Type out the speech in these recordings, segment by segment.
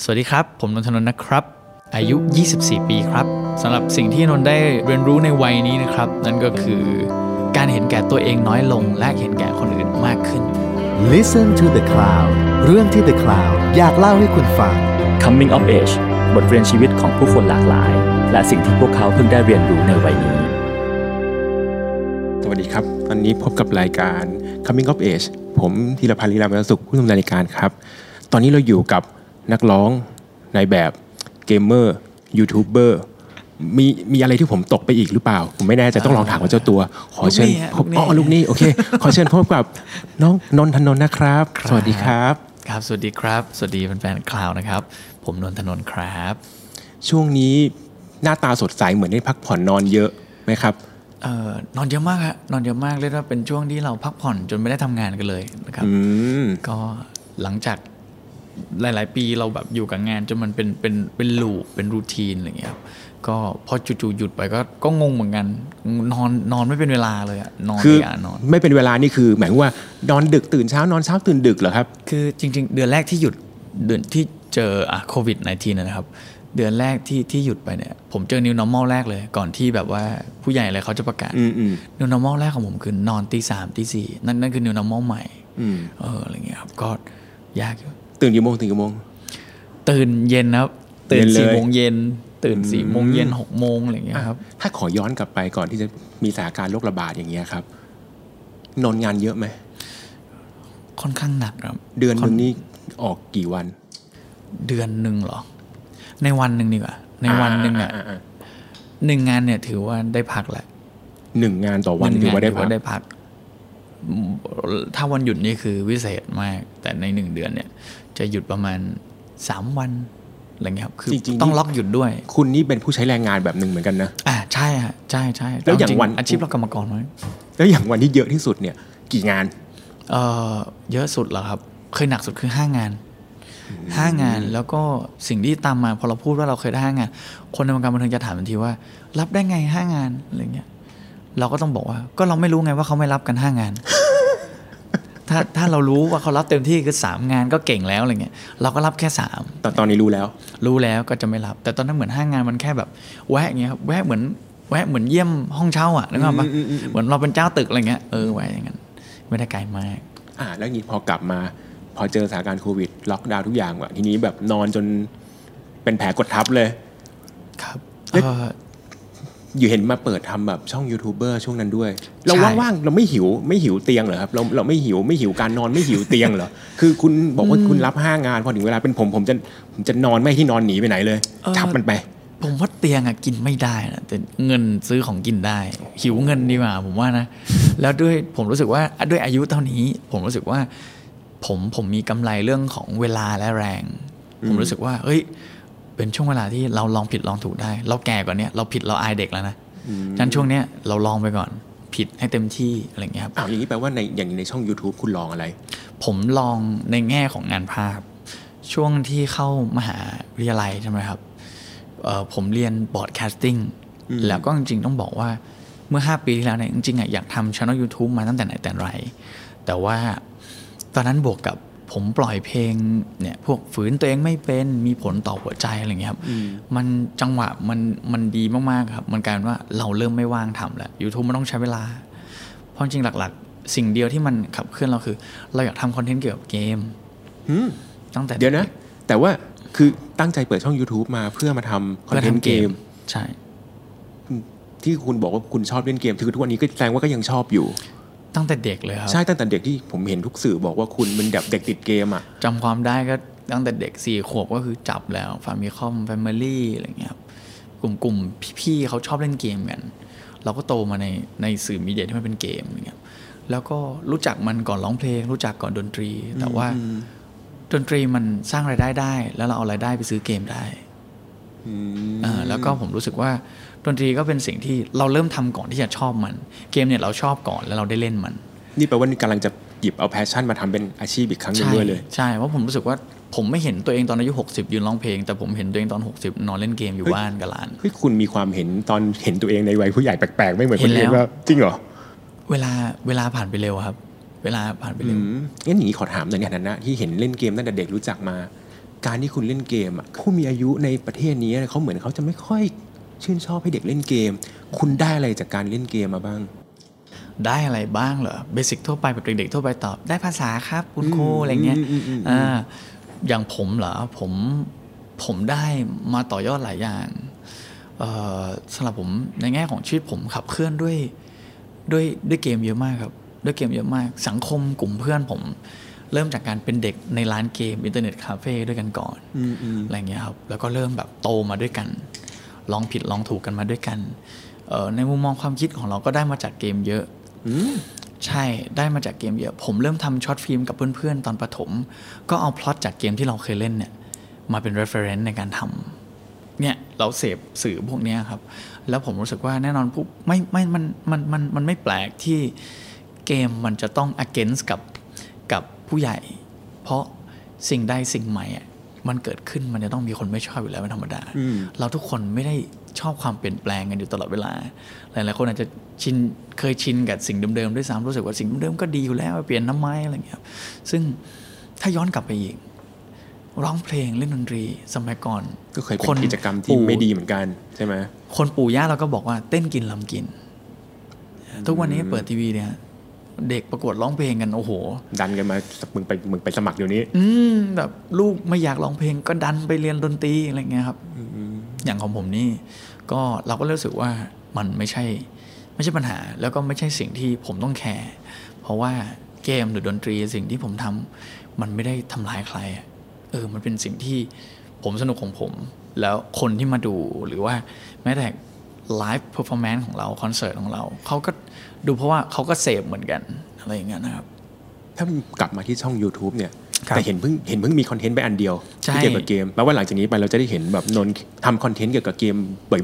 สวัสดีครับ ผมนนทนนท์นะครับ อายุ 24 ปีครับสำหรับสิ่งที่นนท์ได้เรียนรู้ในวัยนี้นะครับ นั่นก็คือการเห็นแก่ตัวเองน้อยลง และเห็นแก่คนอื่นมากขึ้น Listen to the Cloud เรื่องที่ The Cloud อยากเล่าให้คุณฟัง Coming of Age บทเรียนชีวิตของผู้คนหลากหลาย และสิ่งที่พวกเขาเพิ่งได้เรียนรู้ในวัยนี้ สวัสดีครับ ตอนนี้พบกับรายการ Coming of Age ผมธีรพันธ์ลีลามสุขผู้ดำเนินรายการครับ ตอนนี้เราอยู่กับ นักร้องนายแบบเกมเมอร์ยูทูบเบอร์มีมีอะไรที่ผมตกไปอีกหรือเปล่า ผมไม่แน่ใจต้องลองถามกับเจ้าตัว ขอเชิญลูกหนี้ฮะพบลูกหนี้อ๋อลูกหนี่โอเค ขอเชิญพบกับน้องนนท์ ธนนท์นะครับครับ สวัสดีครับ ครับ สวัสดีครับ สวัสดีแฟนๆคลาวนะครับ ผมนนท์ ธนนท์ครับ ช่วงนี้หน้าตาสดใสเหมือนได้พักผ่อนนอนเยอะไหมครับเอ่อนอนเยอะมากฮะนอนเยอะมากเรียกว่าเป็นช่วงที่เราพักผ่อนจนไม่ได้ทำงานกันเลยนะครับอืมก็หลังจาก หลาย ๆ ปีเราแบบอยู่กับงานจนมันเป็นเป็นเป็นลูปเป็นรูทีนอะไรเงี้ยครับก็พอจู่ๆหยุดไปก็ก็งงเหมือนกัน นอนนอนไม่เป็นเวลาเลยอะนอนคืออย่านอน ไม่เป็นเวลานี่คือ หมายถึงว่านอนดึกตื่นเช้านอนเช้าตื่นดึกเหรอครับ คือจริง ๆ เดือนแรกที่หยุดเดือนที่เจออะโควิด -19 นะครับ เดือนแรกที่ที่หยุดไปเนี่ย ผมเจอ new normal แรกเลย ก่อนที่แบบว่าผู้ใหญ่อะไรเขาจะประกาศอืมอืม new normal แรกของผมคือนอนตีสามตีสี่นั่นนั่นคือ new normal ใหม่อืมเอออะไรเงี้ยครับก็ยากอยู่ ตื่นกี่โมงตื่นกี่โมง ตื่นเย็นนะครับ ตื่นเย็นเลยสี่โมงเย็น ตื่นอืมสี่โมงเย็นหกโมงอะไรอย่างเงี้ยครับ ถ้าขอย้อนกลับไปก่อนที่จะมีสถานการณ์โรคระบาดอย่างเงี้ยครับ นอนงานเยอะไหมค่อนข้างหนักครับ เดือนหนึ่งนี่ออกกี่วัน เดือนหนึ่งเหรอ ในวันหนึ่งดีกว่า ในวันหนึ่งอะาาหนึ่งงานเนี่ย ถือว่าได้พักแหละหนึ่งงานต่อวันหงถือว่าได้งนพักได้พักอืมถ้าวันหยุดนี่คือวิเศษมาก แต่ในหนึ่งเดือนเนี่ย จะหยุดประมาณสามวันอะไรเงี้ยครับคือจริงๆต้องนี่ล็อกหยุดด้วย คุณนี่เป็นผู้ใช้แรงงานแบบหนึ่งเหมือนกันนะอ่าใช่ฮะใช่ใช่แล้วอย่างจริวันอาชีพเรากรรมกรไหมแล้วอย่างวันที่เยอะที่สุดเนี่ย กี่งานเออเยอะสุดเหรอครับ เคยหนักสุดคือห้างานห้างานแล้วก็สิ่งที่ตามมาพอเราพูดว่าเราเคยได้ห้างาน คนในวงการบันเทิงจะถามทันทีว่า รับได้ไงห้างานอะไรเงี้ยเราก็ต้องบอกว่า ก็เราไม่รู้ไงว่าเขาไม่รับกันห้างาน ถ้าถ้าเรารู้ว่าเขารับเต็มที่คือสามงานก็เก่งแล้วอะไรเงี้ยเราก็รับแค่สามตอนตอนนี้รู้แล้ว รู้แล้วก็จะไม่รับ แต่ตอนนั้นเหมือนห้างงานมันแค่แบบ แวะอย่างเงี้ยครับแวะเหมือนแวะเหมือนเยี่ยมห้องเช่าอะนึกออกปะอืมอืมอืมเหมือนเราเป็นเจ้าตึกอะไรเงี้ยเออแวะอย่างนั้นไม่ได้ไกลมากอ่าแล้วงี้พอกลับมา พอเจอสถานการณ์โควิด ล็อกดาวน์ทุกอย่างว่ะทีนี้แบบนอนจนเป็นแผลกดทับเลย ครับเอ๊ะเอ่ออยู่เห็นมาเปิดทำแบบช่องยูทูบเบอร์ช่วงนั้นด้วย เราใช่ว่างๆเราไม่หิวไม่หิวเตียงเหรอครับเราเราไม่หิวไม่หิวการนอนไม่หิวเตียงเหรอคือคุณบอกว่าคุณรับห้างานพอถึงเวลาเป็นผมผมจะผมจะนอนไม่ให้ที่นอนหนีไปไหนเลยทับมันไปผมว่าเตียงอะกินไม่ได้นะแต่เงินซื้อของกินได้ หิวเงินดีกว่าผมว่านะ แล้วด้วยผมรู้สึกว่าด้วยอายุเท่านี้ ผมรู้สึกว่า ผมผมมีกำไรเรื่องของเวลาและแรง ผมรู้สึกว่า เฮ้ย เป็นช่วงเวลาที่เราลองผิดลองถูกได้ เราแก่กว่าเนี้ยเราผิดเราอายเด็กแล้วนะฉะนั้นช่วงเนี้ยเราลองไปก่อนผิดให้เต็มที่อะไรอย่างเงี้ยครับอ้าวอย่างนี้แปลว่าในอย่างในช่อง YouTube คุณลองอะไร ผมลองในแง่ของงานภาพ ช่วงที่เข้ามหาวิทยาลัยใช่ไหมครับเอ่อผมเรียน broadcasting แล้วก็จริงๆต้องบอกว่าเมื่อ 5 ปีที่แล้วเนี่ยจริงๆอะอยากทำช่อง YouTube มาตั้งแต่ไหนแต่ไร แต่ว่าตอนนั้นบวกกับ ผมปล่อยเพลงเนี่ยพวกฝืนตัวเองไม่เป็นมีผลต่อหัวใจอะไรอย่างเงี้ยครับมันจังหวะมันมันดีมากๆครับ มันกลายเป็นว่าเราเริ่มไม่ว่างทำแล้ว YouTube มันต้องใช้เวลา เพราะจริงๆหลักๆ สิ่งเดียวที่มันขับเคลื่อนเราคือ เราอยากทำคอนเทนต์เกี่ยวกับเกมอืมตั้งแต่เดี๋ยวนะ แต่ว่าคือตั้งใจเปิดช่อง YouTube มาเพื่อมาทำคอนเพื่อเทนต์ทำเกม ใช่ ที่คุณบอกว่าคุณชอบเล่นเกม คือทุกวันนี้ก็แสดงว่าก็ยังชอบอยู่ ตั้งแต่เด็กเลยครับ ใช่ตั้งแต่เด็กที่ผมเห็นทุกสื่อบอกว่าคุณเป็นแบบเด็กติดเกมอะจำความได้ก็ตั้งแต่เด็กสี่ขวบก็คือจับแล้วฟามิคอมแฟมิลี่อะไรเงี้ยครับกลุ่มกลุ่มพี่ๆเขาชอบเล่นเกมกัน เราก็โตมาในในสื่อ media ที่มันเป็นเกมอะไรเงี้ยแล้วก็รู้จักมันก่อนร้องเพลง รู้จักก่อนดนตรี แต่ว่าดนตรีมันสร้างรายได้ได้ แล้วเราเอารายได้ไปซื้อเกมได้อ่าแล้วก็ผมรู้สึกว่า ดนตรีก็เป็นสิ่งที่เราเริ่มทำก่อนที่จะชอบมัน เกมเนี่ยเราชอบก่อนแล้วเราได้เล่นมัน นี่แปลว่านี่กำลังจะหยิบเอา passion มาทำเป็นอาชีพอีกครั้งหนึ่งใช่ด้วยเลย ใช่เพราะผมรู้สึกว่าผมไม่เห็นตัวเองตอนอายุ 60 ยืนร้องเพลง แต่ผมเห็นตัวเองตอน 60 นอนเล่นเกมอยู่เฮ้ยบ้านกับหลานเฮ้ยคุณมีความเห็นตอนเห็นตัวเองในวัยผู้ใหญ่แปลกๆ ไม่เหมือนเห็คนนแล้วอื่นว่าจริงเหรอเวลาเวลาผ่านไปเร็วครับ เวลาผ่านไปอืเร็วมงั้นอย่างนี้ขอถามหน่อยในฐานะที่เห็นเล่นเกมตั้งแต่เด็กรู้จักมา การที่คุณเล่นเกมอะผู้มีอายุในประเทศนี้เขาเหมือนเขาจะไม่ค่อย ชื่นชอบให้เด็กเล่นเกม คุณได้อะไรจากการเล่นเกมมาบ้าง ได้อะไรบ้างเหรอเบสิกทั่วไปแบบเด็กๆทั่วไปตอบ ได้ภาษาครับคุณครูอะไรเงี้ยอืมอืมอืมอ่าอย่างผมเหรอผมผมได้มาต่อยอดหลายอย่างเอ่อสำหรับผมในแง่ของชีวิตผมขับเคลื่อนด้วยด้วยด้วยเกมเยอะมากครับ ด้วยเกมเยอะมาก สังคมกลุ่มเพื่อนผม เริ่มจากการเป็นเด็กในร้านเกมอินเทอร์เน็ตคาเฟ่ด้วยกันก่อนอืมอืมอะไรเงี้ยครับแล้วก็เริ่มแบบโตมาด้วยกัน ลองผิดลองถูกกันมาด้วยกันเอ่อในมุมมองความคิดของเราก็ได้มาจากเกมเยอะอืมใช่ได้มาจากเกมเยอะ ผมเริ่มทำ short film กับเพื่อนๆ ตอนประถม ก็เอาพล็อตจากเกมที่เราเคยเล่นเนี่ยมาเป็น reference ในการทำเนี่ยเราเสพสื่อพวกเนี้ยครับ แล้วผมรู้สึกว่าแน่นอนผู้ไม่ไม่มันมันมันมันไม่แปลกที่เกมมันจะต้อง against กับกับผู้ใหญ่ เพราะสิ่งใดสิ่งใหม่อะ มันเกิดขึ้นมันจะต้องมีคนไม่ชอบอยู่แล้วเป็นธรรมดาอืมเราทุกคนไม่ได้ชอบความเปลี่ยนแปลงกันอยู่ตลอดเวลา หลายๆคนอาจจะชินเคยชินกับสิ่งเดิมๆด้วยซ้ำรู้สึกว่าสิ่งเดิมๆก็ดีอยู่แล้วเปลี่ยนน้ำไม้อะไรอย่างเงี้ยครับซึ่งถ้าย้อนกลับไปอีกร้องเพลงเล่นดนตรีสมัยก่อน ก็เคยเป็นกิจกรรมที่ปู่ไม่ดีเหมือนกันใช่ไหมคนปู่ย่าเราก็บอกว่าเต้นกินลำกิน ทุกวันนี้เปิดทีวีเนี่ย เด็กประกวดร้องเพลงกันโอ้โห ดันกันมามึงไปมึงไปสมัครเดี๋ยวนี้ อืมแบบลูกไม่อยากร้องเพลงก็ดันไปเรียนดนตรีอะไรเงี้ยครับอย่างของผมนี่ ก็เราก็รู้สึกว่ามันไม่ใช่ ไม่ใช่ปัญหา แล้วก็ไม่ใช่สิ่งที่ผมต้องแคร์เพราะว่าเกมหรือดนตรีสิ่งที่ผมทำมันไม่ได้ทำลายใครอะเออ มันเป็นสิ่งที่ผมสนุกของผม แล้วคนที่มาดูหรือว่าแม้แต่ live performance ของเราคอนเสิร์ตของเราเขาก็ดูเพราะว่าเขาก็เสพเหมือนกันอะไรอย่างเงี้ยนะครับ ถ้ากลับมาที่ช่อง YouTube เนี่ยครับแต่เห็นเพิ่งเห็นเพิ่งมีคอนเทนต์ไปอันเดียวใช่ที่เกี่ยวกับเกมแปลว่าหลังจากนี้ไปเราจะได้เห็นแบบนนท์ทำคอนเทนต์เกี่ยวกับเกม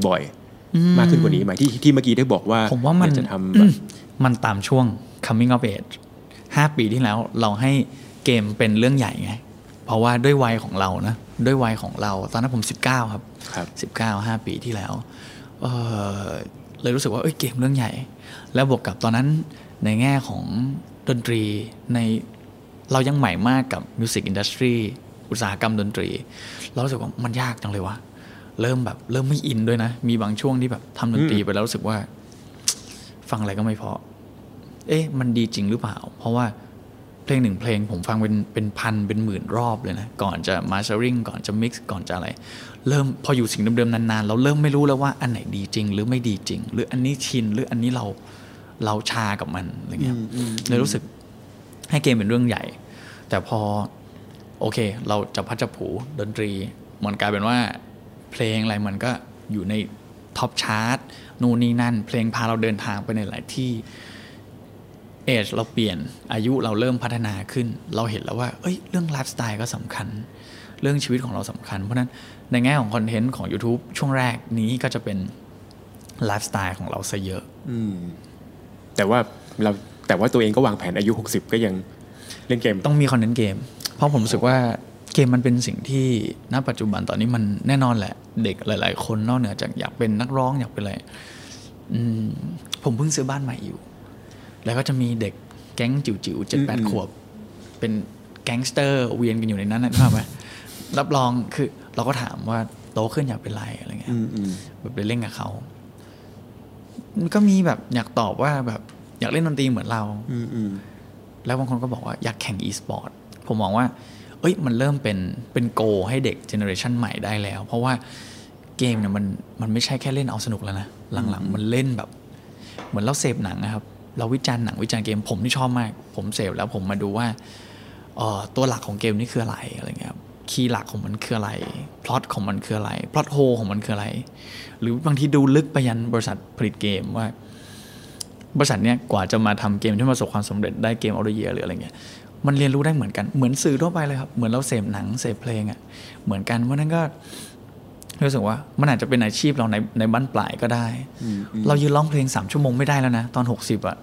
บ่อยๆ มากขึ้นกว่านี้ไหมที่ที่เมื่อกี้ได้บอกว่าผมว่ามันอยกจะทำแบบมันตามช่วง coming of age ห้าปีที่แล้วเราให้เกมเป็นเรื่องใหญ่ไงเพราะว่าด้วยวัยของเรานะด้วยวัยของเรา ตอนนั้นผม 19 ครับครับ19 5 ปีที่แล้ว เเลยรู้สึกว่าเอ้ยเกมเรื่องใหญ่ แล้วบวกกับตอนนั้นในแง่ของดนตรีเนี่ยเรายังใหม่มากกับ music industry อุตสาหกรรมดนตรี เรารู้สึกว่ามันยากจังเลยวะเริ่มแบบเริ่มไม่อินด้วยนะ มีบางช่วงที่แบบทำดนตรีไปแล้วรู้สึกว่า ฟังอะไรก็ไม่เพราะ เอ๊ะ มันดีจริงหรือเปล่า เพราะว่า เพลงหนึ่งเพลงผมฟังเป็นเป็นพันเป็นหมื่นรอบเลยนะ ก่อนจะ mastering ก่อนจะ mix ก่อนจะอะไร เริ่มพออยู่สิ่งเดิมๆนานๆ เราเริ่มไม่รู้แล้วว่าอันไหนดีจริง หรือไม่ดีจริง หรืออันนี้ชินหรืออันนี้เราเราชากับมันอะไรเงี้ยเลยรู้สึกให้เกมเป็นเรื่องใหญ่ แต่พอโอเค เราจับพลัดจับผลูดนตรีมันกลายเป็นว่า เพลงอะไรมันก็อยู่ใน top chart นู่นนี่นั่น เพลงพาเราเดินทางไปในหลายที่ age เราเปลี่ยนอายุเราเริ่มพัฒนาขึ้น เราเห็นแล้วว่า เอ้ย เรื่องไลฟ์สไตล์ก็สำคัญ เรื่องชีวิตของเราสำคัญ เพราะฉะนั้นในแง่ของคอนเทนต์ของ YouTube ช่วงแรกนี้ก็จะเป็นไลฟ์สไตล์ของเราซะเยอะอืมแต่ว่าเราแต่ว่าตัวเองก็วางแผนอายุ 60 ก็ยังเล่นเกม ต้องมีคอนเทนต์เกม เพราะผมรู้สึกว่าเกมมันเป็นสิ่งที่ณปัจจุบันตอนนี้มันแน่นอนแหละ เด็กหลาย ๆ คนนอกเหนือจากอยากเป็นนักร้องอยากเป็นอะไรอืมผมเพิ่งซื้อบ้านใหม่อยู่ แล้วก็จะมีเด็กแก๊งจิ๋วๆเจ็ดแปดอืมขวบ เป็นแก๊งสเตอร์เวียนกันอยู่ในนั้นนะนึกภาพไหมรับรองคือเราก็ถามว่าโตขึ้นอยากเป็นอะไรอะไรเงี้ยอืมอืมแบบไปเล่นกับเขามันก็มีแบบอยากตอบว่าแบบอยากเล่นดนตรีเหมือนเราอืมอืมแล้วบางคนก็บอกว่าอยากแข่ง e-sport ผมมองว่า เอ้ยมันเริ่มเป็นเป็นโกให้เด็กเจเนอเรชันใหม่ได้แล้ว เพราะว่าเกมเนี่ยมันมันไม่ใช่แค่เล่นเอาสนุกแล้วนะ หลังๆ มันเล่นแบบ เหมือนเราเสพหนังนะครับ เราวิจารณ์หนังวิจารณ์เกมผมที่ชอบมาก ผมเสพแล้วผมมาดูว่าตัวหลักของเกมนี่คืออะไรอะไรเงี้ย key หลักของมันคืออะไรพล็อตของมันคืออะไร plot hole ของมันคืออะไร หรือบางทีดูลึกไปยันบริษัทผลิตเกมว่า บริษัทเนี้ยกว่าจะมาทำเกมที่ประสบความสำเร็จได้ Game of the Year หรืออะไรเงี้ยมันเรียนรู้ได้เหมือนกันเหมือนสื่อทั่วไปเลยครับ เหมือนเราเสพหนังเสพเพลงอะ่ะเหมือนกันเพราะนั้นก็ รู้สึกว่ามันอาจจะเป็นอาชีพเราในในบั้นปลายก็ได้ เรายืนร้องเพลงสามชั่วโมงไม่ได้แล้วนะ ตอนหกสิบอะ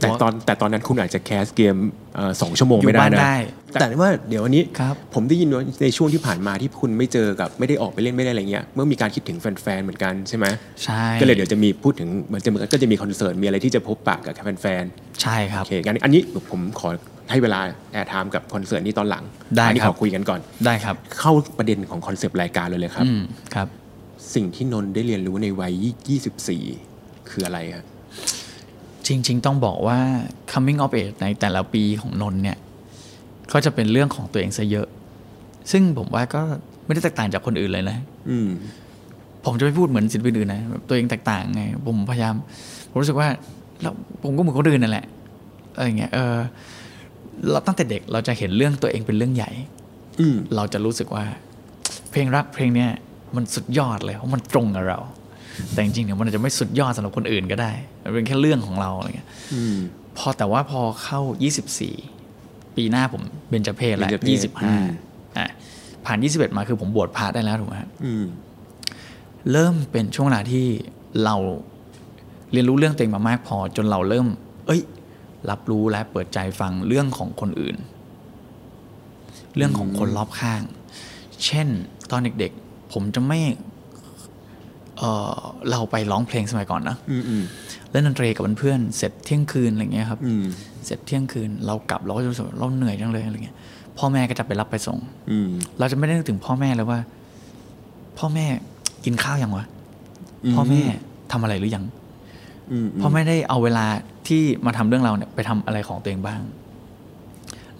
แต่ตอนแต่ตอนนั้นคุณอาจจะ cast เกมเอ่อสองชั่วโมงอยู่ไม่ได้บ้านนะได้แต่ว่าเดี๋ยววันนี้ครับผมได้ยินว่าในช่วงที่ผ่านมาที่คุณไม่เจอกับไม่ได้ออกไปเล่นไม่ได้อะไรเงี้ยเมื่อมีการคิดถึงแฟนๆเหมือนกันใช่ไหมใช่ก็เลยเดี๋ยวจะมีพูดถึงมันจะก็จะมีคอนเสิร์ตมีอะไรที่จะพบปะกับแฟนๆใช่ครับโอเคงั้นอันนี้ผมขอ ให้เวลา airtime กับคอนเสิร์ตนี้ตอนหลังได้อันนี้ครับขอคุยกันก่อนได้ครับ เข้าประเด็นของคอนเซปต์รายการเลยเลยครับอืมครับ สิ่งที่นนท์ได้เรียนรู้ในวัย 24 คืออะไรครับจริง ๆ ต้องบอกว่า coming of age ในแต่ละปีของนนท์เนี่ยก็จะเป็นเรื่องของตัวเองซะเยอะ ซึ่งผมว่าก็ไม่ได้แตกต่างจากคนอื่นเลยนะอืมผมจะไม่พูดเหมือนศิลปินอื่นนะแบบตัวเองแตกต่างไงผมพยายาม ผมรู้สึกว่าเราผมก็เหมือนคนอื่นนั่นแหละอะไรเงี้ยเออ เราตั้งแต่เด็กเราจะเห็นเรื่องตัวเองเป็นเรื่องใหญ่อืมเราจะรู้สึกว่า เพลงรักเพลงเนี้ยมันสุดยอดเลยเพราะมันตรงกับเรา แต่จริงๆเนี่ยมันอาจจะไม่สุดยอดสำหรับคนอื่นก็ได้ มันเป็นแค่เรื่องของเราอะไรเงี้ยอืมพอแต่ว่าพอเข้า 24 ปีหน้าผมเบญจเพศแล้วเบญจเพศอืม25อะผ่าน 21 มาคือผมบวชพระได้แล้วถูกไหมครับอืมเริ่มเป็นช่วงเวลาที่เราเรียนรู้เรื่องตัวเองมามากพอจนเราเริ่ม เอ้ย รับรู้และเปิดใจฟังเรื่องของคนอื่น เรื่องของคนรอบข้าง เช่นตอนเด็กๆ ผมจะไม่เออเราไปร้องเพลงสมัยก่อนนะอืมอืมเล่นดนตรีกับเพื่อนๆเสร็จเที่ยงคืนอะไรเงี้ยครับอืมเสร็จเที่ยงคืนเรากลับเราก็จะรู้สึกว่าเราเหนื่อยจังเลยอะไรเงี้ยพ่อแม่ก็จะไปรับไปส่งอืมเราจะไม่ได้นึกถึงพ่อแม่เลยว่า พ่อแม่กินข้าวยังวะอืมพ่อแม่ทำอะไรหรือยัง อืมพ่อแม่ได้เอาเวลาที่มาทำเรื่องเราเนี่ยไปทำอะไรของตัวเองบ้าง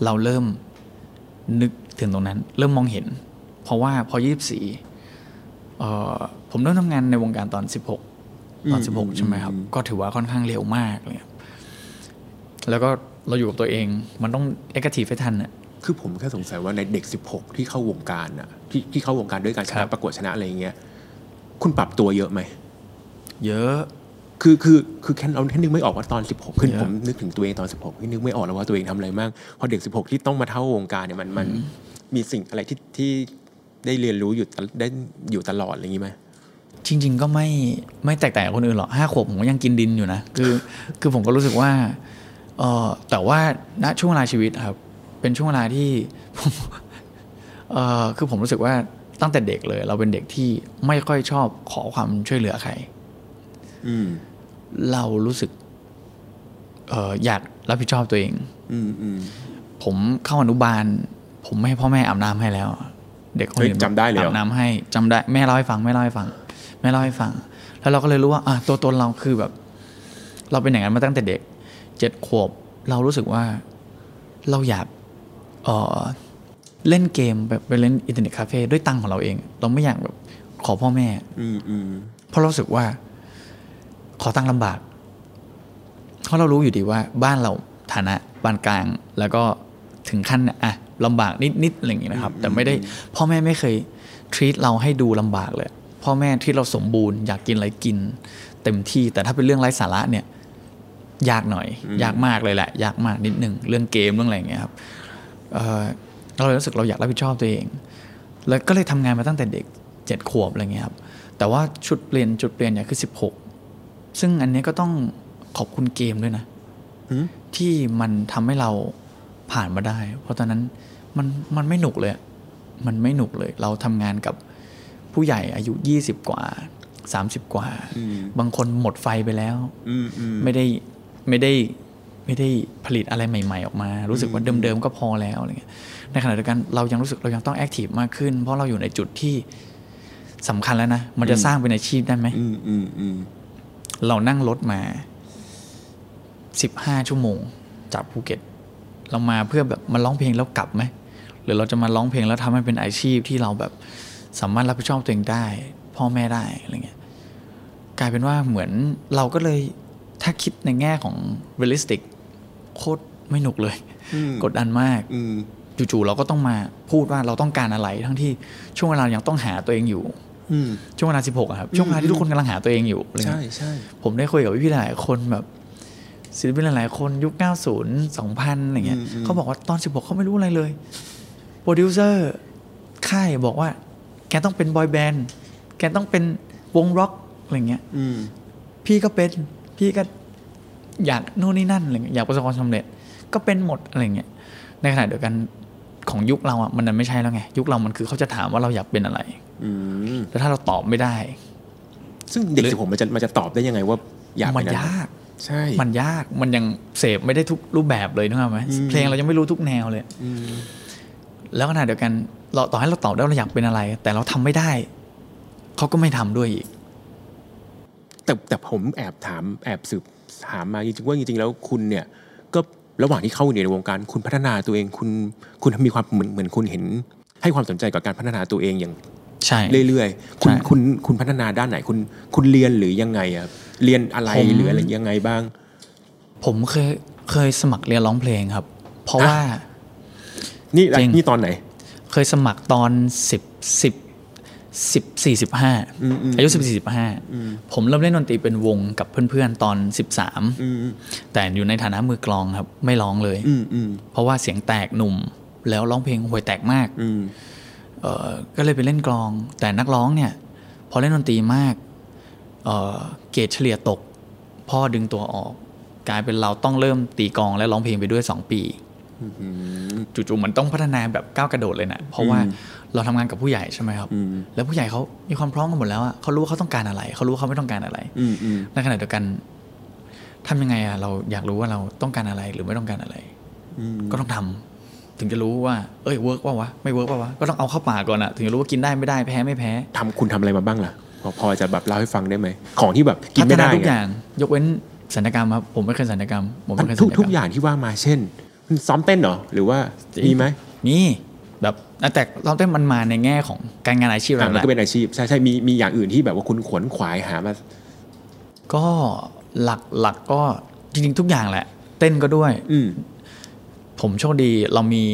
เราเริ่มนึกถึงตรงนั้น เริ่มมองเห็น เพราะว่าพอยี่สิบสี่ผมเริ่มทำงานในวงการตอนสิบหกตอนสิบหกใช่ไหมครับ ก็ถือว่าค่อนข้างเร็วมากเลยครับแล้วก็เราอยู่กับตัวเองมันต้องเอ็กทีฟให้ทันอะคือผมแค่สงสัยว่าในเด็ก 16 ที่เข้าวงการน่ะที่ที่เข้าวงการด้วยการชครันะบประกวดชนะอะไรอย่างเงี้ย คุณปรับตัวเยอะไหม เยอะ คือคือคือแค่เราแค่นึกไม่ออกว่าตอน 16 ขึ้นเยอะผมนึกถึงตัวเองตอน 16ที่นึกไม่ออกแล้วว่าตัวเองทำอะไรบ้างพอเด็ก 16 ที่ต้องมาเท่าวงการเนี่ยมันมันมีสิ่งอะไรที่ที่ได้เรียนรู้อยู่ตได้อยู่ตลอดอะไรอย่างงี้ไหมจริง ๆ ก็ไม่ไม่แตกต่างจากคนอื่นหรอกห้าขวบผมก็ยังกินดินอยู่นะคือคือผมก็รู้สึกว่าเออแต่ว่าณช่วงเวลาชีวิตครับ เป็นช่วงเวลาที่ผมเออคือผมรู้สึกว่าตั้งแต่เด็กเลย เราเป็นเด็กที่ไม่ค่อยชอบขอความช่วยเหลือใครอืม เรารู้สึกเอออยากรับผิดชอบตัวเองอืมอืมผมเข้าอนุบาล ผมไม่ให้พ่อแม่อาบน้ำให้แล้ว เด็กคนอื่นเฮ้ยจำได้เลยเหรออาบน้ำให้จำได้แม่เล่าให้ฟังแม่เล่าให้ฟังแม่เล่าให้ฟัง แล้วเราก็เลยรู้ว่า อะตัวตนเราคือแบบ เราเป็นอย่างนั้นมาตั้งแต่เด็กเจ็ดขวบ เรารู้สึกว่าเราอยากเออเล่นเกมแบบไปเล่นอินเทอร์เน็ตคาเฟ่ด้วยตังค์ของเราเอง เราไม่อยากแบบขอพ่อแม่ อืมอืมเพราะเรารู้สึกว่า ขอตังค์ลำบาก เพราะเรารู้อยู่ดีว่าบ้านเราฐานะปานกลาง แล้วก็ถึงขั้นอะลำบากนิดๆอะไรอย่างเงี้ยนะครับ แต่ไม่ได้พ่อแม่ไม่เคยท e a t เราให้ดูลำบากเลย พ่อแม่ที่เราสมบูรณ์อยากกินอะไรกิน เต็มที่แต่ถ้าเป็นเรื่องไร้สาระเนี่ย ยากหน่อย ยากมากเลยแหละ ยากมากนิดหนึ่งเรื่องเกมเรื่องอะไรอย่างเงี้ยครับเอ่อเราเลยรู้สึกเราอยากรับผิดชอบตัวเอง แล้วก็เลยทำงานมาตั้งแต่เด็กเจ็ดขวบอะไรเงี้ยครับแต่ว่าชุดเปลี่ยนจุดเปลี่ยนเนี่ยคือสิบหก ซึ่งอันนี้ก็ต้องขอบคุณเกมด้วยนะอืมที่มันทำให้เราผ่านมาได้ เพราะตอนนั้นมันมันไม่หนุกเลยอะมันไม่หนุกเลย เราทำงานกับผู้ใหญ่อายุยี่สิบกว่าสามสิบกว่าอืมบางคนหมดไฟไปแล้วอืมอืมไม่ได้ไม่ได้ไม่ได้ผลิตอะไรใหม่ๆ ออกมา รู้สึกว่าเดิมๆก็พอแล้วอะไรเงี้ยในขณะเดียวกันเรายังรู้สึกเรายังต้องแอคทีฟมากขึ้น เพราะเราอยู่ในจุดที่สำคัญแล้วนะ มันจะสร้างเป็นอาชีพได้ไหมอืมอืมอืม เรานั่งรถมาสิบห้าชั่วโมงจากภูเก็ต เรามาเพื่อแบบมาร้องเพลงแล้วกลับไหมหรือเราจะมาร้องเพลงแล้วทำให้เป็นอาชีพที่เราแบบสามารถรับผิดชอบตัวเองได้ พ่อแม่ได้อะไรเงี้ยกลายเป็นว่าเหมือนเราก็เลยถ้าคิดในแง่ของ realistic โคตรไม่หนุกเลยอืมกดดันมากอืมจู่ๆเราก็ต้องมาพูดว่าเราต้องการอะไร ทั้งที่ช่วงเวลายังต้องหาตัวเองอยู่อืม ช่วงเวลา16อะครับช่วงเวลาที่ทุกคนกำลังหาตัวเองอยู่อะไรใช่เงี้ยใช่ผมได้คุยกับพี่ๆหลายๆคนแบบศิลปินหลายๆคนยุค 90 2000อะไรเงี้ยเขาบอกว่าตอน 16 เขาไม่รู้อะไรเลย โปรดิวเซอร์ค่ายบอกว่า แกต้องเป็นบอยแบนด์ แกต้องเป็นวงร็อกอะไรเงี้ยอืมพี่ก็เป็นพี่ก็อยากโน่นนี่นั่นอะไรเงี้ยอยากประสบความสำเร็จ ก็เป็นหมดอะไรเงี้ยในขณะเดียวกัน ของยุคเราอะมันนั้นไม่ใช่แล้วไง ยุคเรามันคือเขาจะถามว่าเราอยากเป็นอะไรอืมแล้วถ้าเราตอบไม่ได้ ซึ่งเด็กหรือสิบหกมันจะมันจะตอบได้ยังไงว่าอยากมัเป็นนอะไรยากใช่มันยากมันยังเสพไม่ได้ทุกรูปแบบเลยนึกออกไหมอืมเพลงเรายังไม่รู้ทุกแนวเลยอืมแล้วขณะเดียวกัน เราต่อให้เราตอบได้ว่าเราอยากเป็นอะไร แต่เราทำไม่ได้เขาก็ไม่ทำด้วยอีก แต่แต่ผมแอบถามแอบสืบถามมาจริงๆว่าจริงๆแล้วคุณเนี่ยก็ ระหว่างที่เข้าอยู่ในวงการคุณพัฒนาตัวเองคุณคุณมีความเหมือนเหมือนคุณเห็น ให้ความสนใจกับการพัฒนาตัวเองอย่างใช่เรื่อยๆคุณใช่คุณคุณพัฒนาด้านไหนคุณคุณเรียนหรือยังไงอะเรียนอะไรผมหรืออะไรยังไงบ้าง ผมเคยเคยสมัครเรียนร้องเพลงครับ เพราะอะว่า นี่จริงนี่ตอนไหน เคยสมัครตอนสิบสิบ สิบสี่สิบห้าอืมอืมอายุสิบสี่สิบห้าผมเริ่มเล่นดนตรีเป็นวงกับเพื่อนๆ ตอนสิบสามอืมแต่อยู่ในฐานะมือกลองครับ ไม่ร้องเลยอืมอืมเพราะว่าเสียงแตกหนุ่ม แล้วร้องเพลงห่วยแตกมากอืมเออก็เลยไปเล่นกลอง แต่นักร้องเนี่ย พอเล่นดนตรีมากเออเกรดเฉลี่ยตก พ่อดึงตัวออก กลายเป็นเราต้องเริ่มตีกลองและร้องเพลงไปด้วย2ปี จู่ๆมันต้องพัฒนาแบบก้าวกระโดดเลยนะเพราะว่าเราทำงานกับผู้ใหญ่ใช่ไหมครับ แล้วผู้ใหญ่เขามีความพร้อมกันหมดแล้วอะเขารู้ว่าเขาต้องการอะไร เขารู้ว่าเขาไม่ต้องการอะไรในขณะเดียวกันทำยังไงอะเราอยากรู้ว่าเราต้องการอะไรหรือไม่ต้องการอะไรก็ต้องทำถึงจะรู้ว่า เอ้ย work ว่ะไม่ work ว่ะก็ต้องเอาเข้าปากก่อนอะถึงจะรู้ว่ากินได้ไม่ได้แพ้ไม่แพ้ทำคุณทำอะไรมาบ้างล่ะพอจะแบบเล่าให้ฟังได้ไหมของที่แบบกินไม่ได้ทุกอย่าง ยกเว้นสัญญกรรมครับผมไม่เคยสัญญกรรมผมไม่เคยสัทุญกญกรทุกอย่างที่ว่ามาเช่น ซ้อมเต้นเหรอ หรือว่ามีไหมมีแบบแต่เราเต้นมันมาในแง่ของการงานอาชีพอะเรามันแหละก็เป็นอาชีพใช่ใช่มีมีอย่างอื่นที่แบบว่าคุณขวนขวายหามา ก็หลักหลักก็จริงๆทุกอย่างแหละ เต้นก็ด้วย อืมผมโชคดีเรามี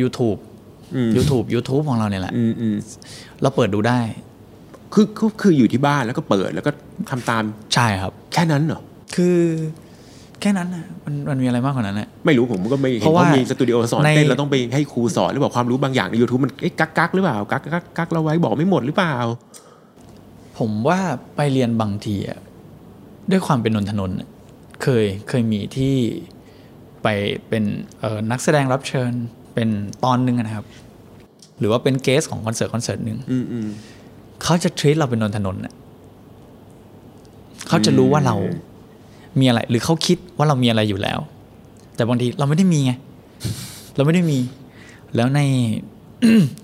YouTube อืม YouTube YouTube ของเราเนี่ยแหละอืมอืมเราเปิดดูได้คือคือคืออยู่ที่บ้านแล้วก็เปิดแล้วก็ทำตามใช่ครับ แค่นั้นเหรอคือ แค่นั้นนะมันมันมีอะไรมากกว่านั้นนะไม่รู้ผมก็ไม่เห็นเพราะว่าเขามีสตูดิโอสอนในเต้นเราต้องไปให้ครูสอนหรือเปล่าความรู้บางอย่างใน YouTube มันเอ๊ะกักกักหรือเปล่ากักกักกักเราไว้บอกไม่หมดหรือเปล่า ผมว่าไปเรียนบางทีอะด้วยความเป็นนนทนนท์อะเคยเคยมีที่ไปเป็นเอ่อนักแสดงรับเชิญเป็นตอนหนึ่งอะนะครับ หรือว่าเป็นเกสของคอนเสิร์ตคอนเสิร์ตหนึ่งอืมอืมเขาจะทรีตเราเป็นนนทนนท์อะเขาจะรู้ว่าเรา มีอะไร หรือเขาคิดว่าเรามีอะไรอยู่แล้ว แต่บางทีเราไม่ได้มีไงเราไม่ได้มี แล้วใน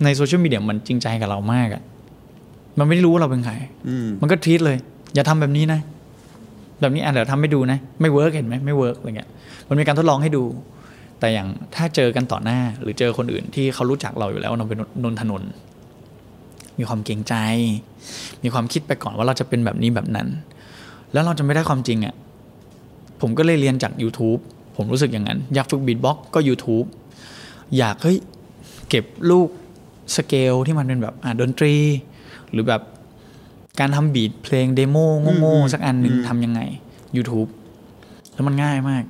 ในโซเชียลมีเดียมันจริงใจกับเรามากอะมันไม่ได้รู้ว่าเราเป็นใครอืมมันก็ทรีตเลย อย่าทำแบบนี้นะ แบบนี้อะเดี๋ยวทำให้ดูนะ ไม่ work เห็นไหมไม่ work อะไรเงี้ย มันมีการทดลองให้ดู แต่อย่างถ้าเจอกันต่อหน้า หรือเจอคนอื่นที่เขารู้จักเราอยู่แล้วเราเป็นนนท์ธนนท์มีความเกรงใจ มีความคิดไปก่อนว่าเราจะเป็นแบบนี้แบบนั้น แล้วเราจะไม่ได้ความจริงอะ ผมก็เลยเรียนจาก YouTube ผมรู้สึกอย่างนั้น อยากฝึก beatbox ก็ YouTube อยากเฮ้ยเก็บลูกสเกลที่มันเป็นแบบอะดนตรี หรือแบบการทำบีทเพลงเดโมโง่ๆสักอันหนึ่งทำยังไง YouTube แล้วมันง่ายมาก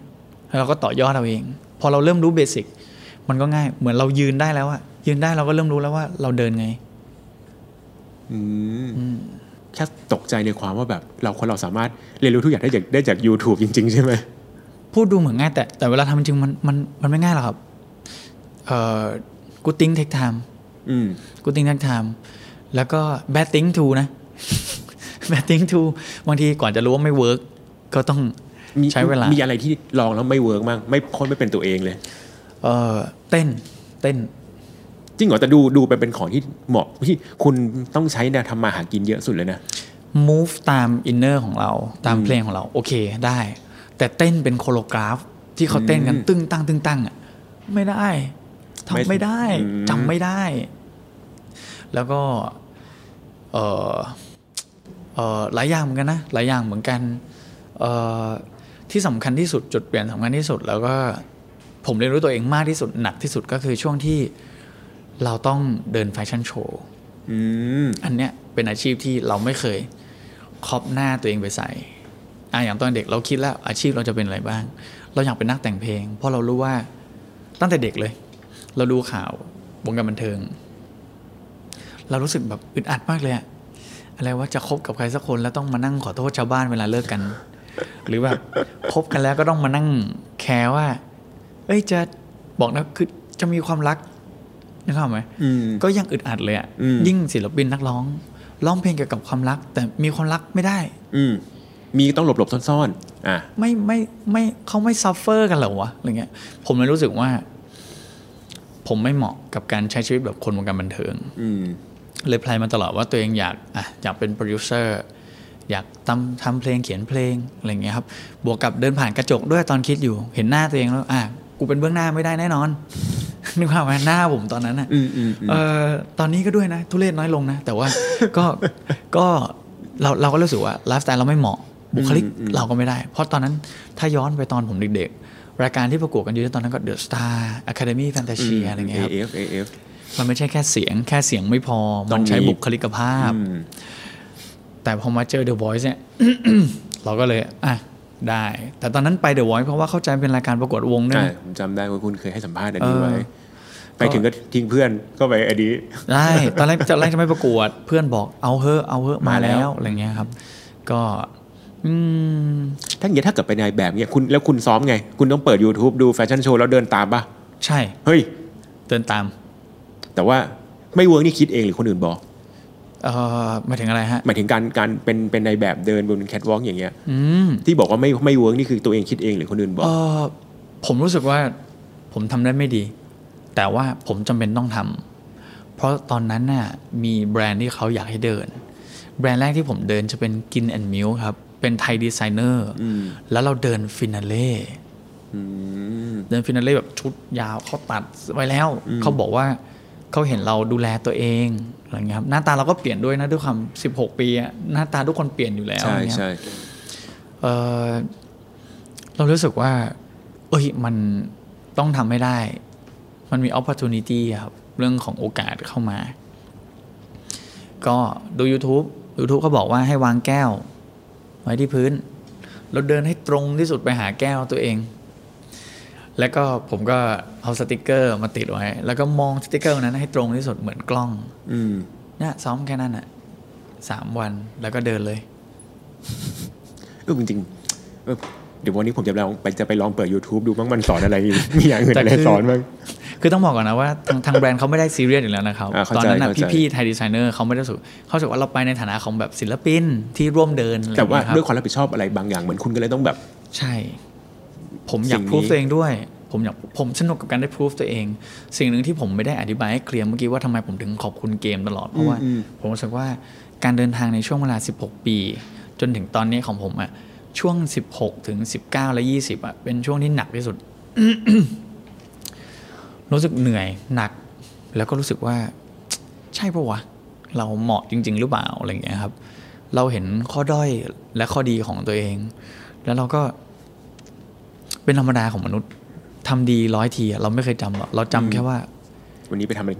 แล้วเราก็ต่อยอดเราเอง พอเราเริ่มรู้เบสิกมันก็ง่าย เหมือนเรายืนได้แล้วอะยืนได้เราก็เริ่มรู้แล้วว่าเราเดินไง อืม แค่ตกใจในความว่าแบบเราคนเราสามารถเรียนรู้ทุกอย่างได้จากได้จาก YouTube จริง ๆ ใช่ไหมพูดดูเหมือนง่ายแต่แต่เวลาทำจริงมันมันมันไม่ง่ายหรอกครับเอ่อกูติ้งเทคไทม์อืมกูติ้งเทคไทม์แล้วก็แบ d ติ้งทูนะแบ d ติ้งทูบางทีก่อนจะรู้ว่าไม่ work ก็ต้องมีใช้เวลา มีอะไรที่ลองแล้วไม่ work มากไม่คนไม่เป็นตัวเองเลย เอ่อเต้นเต้น จริงเหรอแต่ดูดูไปเป็นของที่เหมาะที่คุณต้องใช้แนวทำมาหากินเยอะสุดเลยนะ move ตาม inner ของเราตามเพลงของเรา โอเคได้ แต่เต้นเป็นโคโลกราฟ ที่เขาเต้นกันอืมตึ้งตั้งตึ้งตั้งอะไม่ได้ไม่ทำไม่ได้อืมจำไม่ได้ แล้วก็เออเออหลายอย่างเหมือนกันนะหลายอย่างเหมือนกันเออที่สำคัญที่สุดจุดเปลี่ยนสำคัญที่สุด แล้วก็ผมเรียนรู้ตัวเองมากที่สุดหนักที่สุดก็คือช่วงที่ เราต้องเดินแฟชั่นโชว์อืมอันเนี้ยเป็นอาชีพที่เราไม่เคยครอบหน้าตัวเองไปใส่อะอย่างตอนเด็กเราคิดแล้วอาชีพเราจะเป็นอะไรบ้าง เราอยากเป็นนักแต่งเพลง เพราะเรารู้ว่าตั้งแต่เด็กเลย เราดูข่าววงการบันเทิง เรารู้สึกแบบอึดอัดมากเลยอะอะไรว่าจะคบกับใครสักคนแล้วต้องมานั่งขอโทษชาวบ้านเวลาเลิกกัน หรือแบบคบกันแล้วก็ต้องมานั่งแคร์ว่า เอ้ยจะบอกนะคือจะมีความรัก นะครับไหมอืมก็ยังอึดอัดเลยอะอืมยิ่งศิลปินนักร้องร้องเพลงเกี่ยวกับความรัก แต่มีความรักไม่ได้ อืมมีต้องหลบหลบๆซ่อนๆอะไม่ไม่ไม่เขาไม่ suffer กันเหรอวะอะไรเงี้ย ผมเลยรู้สึกว่า ผมไม่เหมาะกับการใช้ชีวิตแบบคนวงการบันเทิง อืมเลย plan มาตลอดว่าตัวเองอยากอะอยากเป็นโปรดิวเซอร์อยากทำทำเพลงเขียนเพลงอะไรเงี้ยครับ บวกกับเดินผ่านกระจกด้วยตอนคิดอยู่ เห็นหน้าตัวเองแล้วอะกูเป็นเบื้องหน้าไม่ได้แน่นอน นึกภาพไหมหน้าผมตอนนั้นอะอืมอืมอืมเออตอนนี้ก็ด้วยนะ ทุเรศน้อยลงนะ แต่ว่าก็ก็เราเราก็รู้สึกว่าไลฟ์สไตล์เราไม่เหมาะบุคลิกอืมอืมเราก็ไม่ได้ เพราะตอนนั้นถ้าย้อนไปตอนผมเด็กๆ รายการที่ประกวดกันเยอะตอนนั้นก็เดอะสตาร์อะคาเดมี่แฟนตาเชียอะไรเงี้ยครับ AF AF มันไม่ใช่แค่เสียง แค่เสียงไม่พอต้มัองนใช้มีบุคลิกภาพอืมแต่พอมาเจอ The Voice เนี่ย เราก็เลย อะ ได้ แต่ตอนนั้นไป The Voice เพราะว่าเข้าใจเป็นรายการประกวดวงด้วยใช่นะผมจำได้ว่าคุณเคยให้สัมภาษณ์อันนี้เออไว้ ไปถึงก็ทิ้งเพื่อนก็ไปอันนี้ได้ตอนแรกตอนแรกจะไม่ประกวด เพื่อนบอกเอาเฮอะเอาเฮอะมามาแล้วแล้วอะไรเงี้ยครับ ก็อืมถ้าอย่างนี้ถ้าเกิดไปในแบบเนี้ยคุณแล้วคุณซ้อมไง คุณต้องเปิด YouTube ดูแฟชั่นโชว์แล้วเดินตามป่ะใช่ เฮ้ย เดินตาม แต่ว่าไม่ work นี่คิดเองหรือคนอื่นบอกเออหมายถึงอะไรฮะหมายถึงการการเป็นเป็นในแบบเดินบนแคทวอล์กอย่างเงี้ยอืมที่บอกว่าไม่ไม่ work นี่คือตัวเองคิดเองหรือคนอื่นบอกเออผมรู้สึกว่าผมทำได้ไม่ดี แต่ว่าผมจำเป็นต้องทำเพราะตอนนั้นน่ะมีแบรนด์ที่เขาอยากให้เดิน แบรนด์แรกที่ผมเดินจะเป็นกินแอนด์มิลครับ เป็นไทยดีไซเนอร์อืมแล้วเราเดิน finale อืมเดิน finale แบบชุดยาวเขาตัดไว้แล้ว เขาบอกว่าเขาเห็นเราดูแลตัวเองอะไรเงี้ยครับหน้าตาเราก็เปลี่ยนด้วยนะด้วยความ 16 ปีอะหน้าตาทุกคนเปลี่ยนอยู่แล้วใช่อะไรเงี้ยใช่เออเรารู้สึกว่า เอ้ยมันต้องทำให้ได้ มันมี opportunity อะครับ เรื่องของโอกาสเข้ามา ก็ดู YouTube YouTube ก็บอกว่าให้วางแก้ว ไว้ที่พื้น แล้วเดินให้ตรงที่สุดไปหาแก้วตัวเอง แล้วก็ผมก็เอาสติกเกอร์มาติดไว้ แล้วก็มองสติกเกอร์นั้นให้ตรงที่สุดเหมือนกล้อง อืมเนี่ยซ้อมแค่นั้นอะสามวันแล้วก็เดินเลยเออจริงๆ เออเดี๋ยววันนี้ผมจะลองไปจะไปลองเปิด YouTube ดูบ้างมันสอนอะไรมีอย่างอื่นแต่อะไรคือสอนบ้างคือต้องบอกก่อนนะว่าทางทางแบรนด์เขาไม่ได้ซีเรียสอยู่แล้วนะครับอ่าเข้าตอนใจนั้นนะเข้าใจพี่ๆไทยดีไซเนอร์เขาไม่ได้รู้สึกเขารู้สึกว่าเราไปในฐานะของแบบศิลปินที่ร่วมเดินอะไรอแต่ย่างว่าเงี้ยครับด้วยความรับผิดชอบอะไรบางอย่างเหมือนคุณก็เลยต้องแบบ ใช่ ผมอยากสิ่งนี้พูดตัวเองด้วยผมอยากผมสนุกกับการได้พูดตัวเอง สิ่งหนึ่งที่ผมไม่ได้อธิบายให้เคลียร์เมื่อกี้ว่าทำไมผมถึงขอบคุณเกมตลอด เพราะว่าผมรู้สึกว่าการเดินทางในช่วงเวลา 16 ปี จนถึงตอนนี้ของผมอะ ช่วง 16 ถึง 19 และ 20อะเป็นช่วงที่หนักที่สุด รู้สึกเหนื่อยหนัก แล้วก็รู้สึกว่า ใช่ปะวะ เราเหมาะจริง ๆ หรือเปล่าอะไรอย่างเงี้ยครับ เราเห็นข้อด้อยและข้อดีของตัวเอง แล้วเราก็ เป็นธรรมดาของมนุษย์ทำดีร้อยทีอะเราไม่เคยจำหรอกเราจำแค่ว่า วันนี้ไปทำอะไร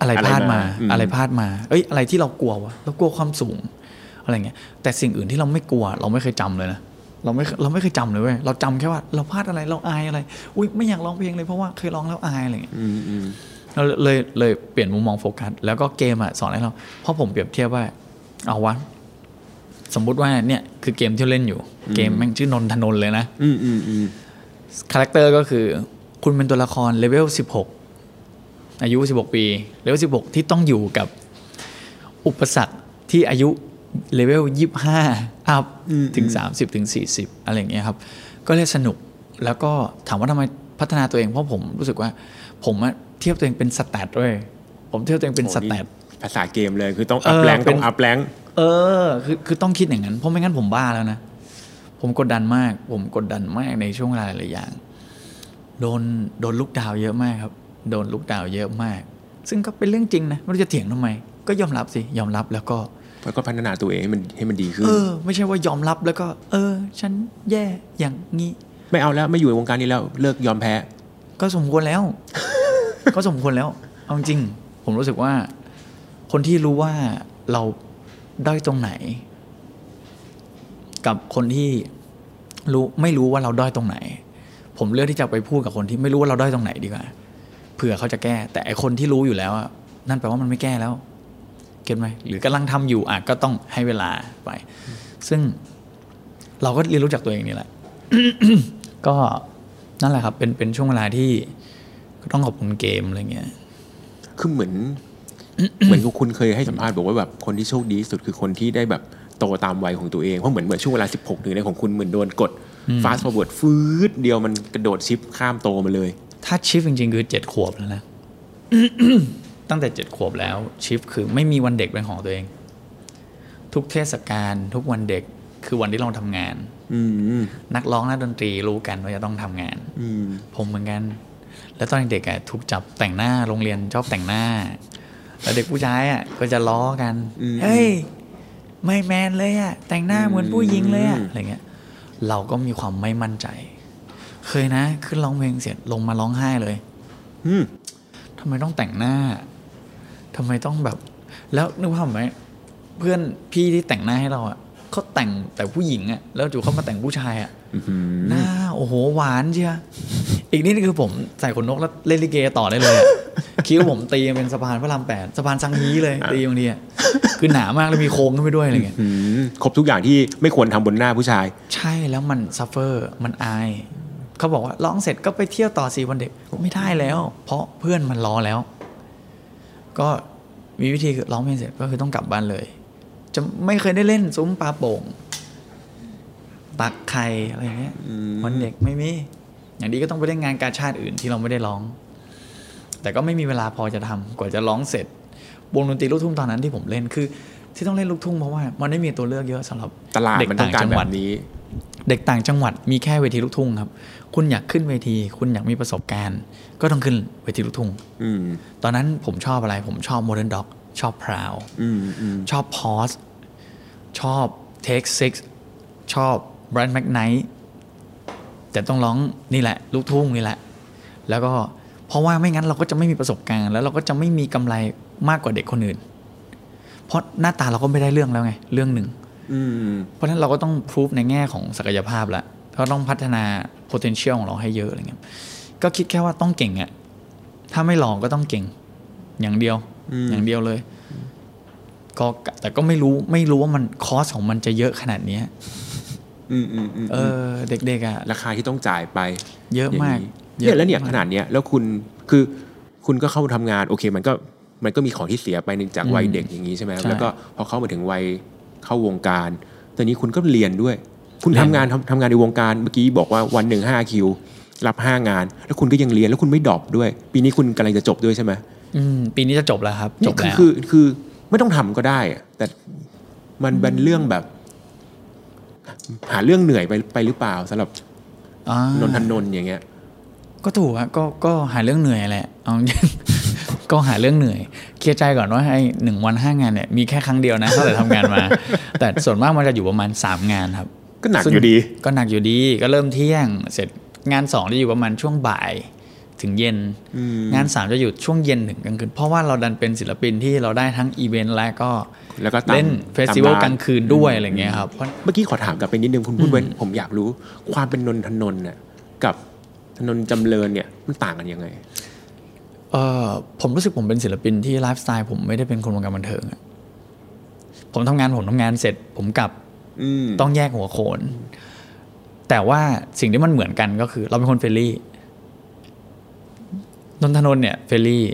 อะไรอะไรพลาดมามาอืมอะไรพลาดมา เอ้ย อะไรที่เรากลัววะ เรากลัวความสูง อะไรเงี้ย แต่สิ่งอื่นที่เราไม่กลัว เราไม่เคยจำเลยนะ เราไม่เราไม่เคยจำเลยเว้ยเราจำแค่ว่าเราพลาดอะไรเราอายอะไร อุ้ยไม่อยากร้องเพลงเลยเพราะว่าเคยร้องแล้วอายอะไรเงี้ยอืมอืมเราเลยเลยเปลี่ยนมุมมองโฟกัสแล้วก็เกมอะสอนให้เราเพราะผมเปรียบเทียบว่า เอาวะสมมุติว่าเนี่ยคือเกมที่เล่นอยู่ เกมแม่งชื่อนนทนนท์เลยนะอืมอืมอืมcharacter ก็คือ คุณเป็นตัวละครเลเวล16อายุ16ปีเลเวล16ที่ต้องอยู่กับอุปสรรคที่อายุ level 25 up ถึง 30ถึง40 อะไรอย่างเงี้ยครับ ก็เลยสนุกแล้วก็ถามว่าทำไมพัฒนาตัวเองเพราะผมรู้สึกว่าผมอะเทียบตัวเองเป็น stat ด้วยผมเทียบตัวเองเป็น statภาษาเกมเลยคือต้องเออต้อง up แรงเป็ต้อง up แรงเออคือคือต้องคิดอย่างนั้น เพราะไม่งั้นผมบ้าแล้วนะ ผมกดดันมาก ผมกดดันมากในช่วงเวลาหลายๆอย่าง โดนโดนลุกดาวเยอะมากครับ โดนลุกดาวเยอะมาก ซึ่งก็เป็นเรื่องจริงนะไม่รู้จะเถียงทำไม ก็ยอมรับสิยอมรับแล้วก็ แล้วก็พัฒนาตัวเองให้มันให้มันดีขึ้น เออ ไม่ใช่ว่ายอมรับแล้วก็ เออ ฉันแย่อย่างงี้ไม่เอาแล้วไม่อยู่ในวงการนี้แล้วเลิกยอมแพ้ ก็สมควรแล้ว ก็สมควรแล้วเอาจริง ผมรู้สึกว่า คนที่รู้ว่าเราด้อยตรงไหน กับคนที่รู้ไม่รู้ว่าเราด้อยตรงไหน ผมเลือกที่จะไปพูดกับคนที่ไม่รู้ว่าเราด้อยตรงไหนดีกว่าเผื่อเขาจะแก้ แต่ไอคนที่รู้อยู่แล้วอะนั่นแปลว่ามันไม่แก้แล้ว เก็ตไหมหรือกำลังทำอยู่อะก็ต้องให้เวลาไป ซึ่งเราก็เรียนรู้จากตัวเองนี่แหละ ก็นั่นแหละครับ เป็นเป็นช่วงเวลาที่ก็ต้องขอบคุณเกมอะไรเงี้ยคือเหมือน เหมือนกับคุณเคยให้สัมภาษณ์บอกว่าแบบคนที่โชคดีที่สุดคือคนที่ได้แบบโตตามวัยของตัวเองเพราะเหมือนเหมือนช่วงเวลา 16หนึ่งในของคุณเหมือนโดนกด fast forward ฟืดเดียวมันกระโดดชิปข้ามโตมาเลย ถ้าชิฟจริงๆ คือเจ็ดขวบแล้วนะ ตั้งแต่เจ็ดขวบแล้วชิฟคือไม่มีวันเด็กเป็นของตัวเอง ทุกเทศกาลทุกวันเด็กคือวันที่เราทำงานอืมนักร้องนักดนตรีรู้กันว่าจะต้องทำงานอืมผมเหมือนกัน แล้วตอนเด็กๆอะถูกจับแต่งหน้าโรงเรียนชอบแต่งหน้า แล้วเด็กผู้ชายอะก็จะล้อกันอืมเฮ้ยไม่แมนเลยอะแต่งหน้าเหมือนผู้หญิงเลยอะอืมอะไรเงี้ย เราก็มีความไม่มั่นใจ เคยนะ ขึ้นร้องเพลงเสร็จลงมาร้องไห้เลยอืมทำไมต้องแต่งหน้า ทำไมต้องแบบ แล้วนึกภาพไหมเพื่อนพี่ที่แต่งหน้าให้เราอะเขาแต่งแต่ผู้หญิงอะแล้วจู่เขามาแต่งผู้ชายอะอื้อหือหน้าโอ้โหหวานเชียอีกนิดนึงคือผมใส่ขนนกแล้วเล่นลิเกต่อได้เลยอะคิ้วผมตีเป็นสะพานพระรามแปดสะพานซังฮี้เลยตีบางทีอะคือหนามากแล้วมีโค้งขึ้นไปด้วยอะไรเงี้ยอืมครบทุกอย่างที่ไม่ควรทำบนหน้าผู้ชาย ใช่แล้วมัน suffer มันอายเขาบอกว่าร้องเสร็จก็ไปเที่ยวต่อสี่วันเด็กไม่ได้แล้ว เพราะเพื่อนมันรอแล้ว ก็มีวิธีคือร้องเพลงเสร็จก็คือต้องกลับบ้านเลย จะไม่เคยได้เล่นซุ้มปลาโป่งตักไข่อะไรเงี้ยอืมวันเด็กไม่มี อย่างดีก็ต้องไปเล่นงานการชาติอื่นที่เราไม่ได้ร้อง แต่ก็ไม่มีเวลาพอจะทำกว่าจะร้องเสร็จ วงดนตรีลูกทุ่งตอนนั้นที่ผมเล่นคือ ที่ต้องเล่นลูกทุ่งเพราะว่า มันไม่มีตัวเลือกเยอะสำหรับตลาดเด็กมันต้อต่างงการจังแบหวัดบนี้ เด็กต่างจังหวัดมีแค่เวทีลูกทุ่งครับ คุณอยากขึ้นเวที คุณอยากมีประสบการณ์ ก็ต้องขึ้นเวทีลูกทุ่งอืมตอนนั้นผมชอบอะไร ผมชอบโมเดิร์นด็อกชอบ Proud อืมอืมชอบ Pause ชอบเทคซิกชอบ b บรนด์แม k ไน t แต่ต้องร้องนี่แหละ ลูกทุ่งนี่แหละ แล้วก็เพราะว่าไม่งั้นเราก็จะไม่มีประสบการณ์ แล้วเราก็จะไม่มีกำไรมากกว่าเด็กคนอื่น เพราะหน้าตาเราก็ไม่ได้เรื่องแล้วไง เรื่องหนึ่งอืม เพราะฉะนั้นเราก็ต้องพิสูจน์ในแง่ของศักยภาพละเราต้องพัฒนา potential ของเราให้เยอะอะไรเงี้ยก็คิดแค่ว่าต้องเก่งอะถ้าไม่ลองก็ต้องเก่ง อย่างเดียวอืมอย่างเดียวเลยก็แต่ก็ไม่รู้ไม่รู้ว่ามันคอสของมันจะเยอะขนาดเนี้ยอืมอืมอืมเออ เด็กๆอะราคาที่ต้องจ่ายไป เยอะมากอย่างนี้เนี่ยแล้วเนี่ยอะมกขนาดเนี้ยแล้วคุณคือคุณก็เข้าทำงาน โอเค มันก็มันก็มีของที่เสียไปในจากวัยอืมเด็กอย่างนี้ใช่ไหมครับใช่แล้วก็พอเข้ามาถึงวัย เข้าวงการ ตอนนี้คุณก็เรียนด้วย คุณทำงานทำทำงานในวงการเมื่อกี้บอกว่าวันหนึ่งห้าคิว รับห้างาน แล้วคุณก็ยังเรียนแล้วคุณไม่ดรอปด้วย ปีนี้คุณกำลังจะจบด้วยใช่ไหมอืมปีนี้จะจบแล้วครับจบนี่แล้วคือคือคือไม่ต้องทำก็ได้อะแต่มันเป็นเรื่องแบบ หาเรื่องเหนื่อยไปไปหรือเปล่าสำหรับอ่านนทนนท์อย่างเงี้ย ก็ถูกอะก็ก็หาเรื่องเหนื่อยแหละเอาจริง ก็หาเรื่องเหนื่อยเคลียร์ใจก่อนว่าไอ้หนึ่งวันห้างานเนี่ยมีแค่ครั้งเดียวนะตั้งแต่ทำงานมา แต่ส่วนมากมันจะอยู่ประมาณสามงานครับ ก็หนักซึ่งอยู่ดี ก็หนักอยู่ดีก็เริ่มเที่ยง เสร็จงานสองจะอยู่ประมาณช่วงบ่ายถึงเย็นอืมงานสามจะอยู่ช่วงเย็นถึงกลางคืน เพราะว่าเราดันเป็นศิลปินที่เราได้ทั้งอีเวนต์และก็แล้วก็ตามเล่น festival ตามร้านกลางคืนด้วยอะไรเงี้ยครับเพราะเมื่อกี้ขอถามกลับไปนิดนึงคุณพูดไว้อืมผมอยากรู้ความเป็นนนทนนท์เนี่ยกับถนนจำเริญเนี่ยมันต่างกันยังไงเออ ผมรู้สึกผมเป็นศิลปินที่ไลฟ์สไตล์ผมไม่ได้เป็นคนวงการบันเทิงอะผมทำงานผมทำงานเสร็จ ผมกลับอืมต้องแยกหัวโขน แต่ว่าสิ่งที่มันเหมือนกันก็คือ เราเป็นคน friendly นนทนนท์เนี่ย friendly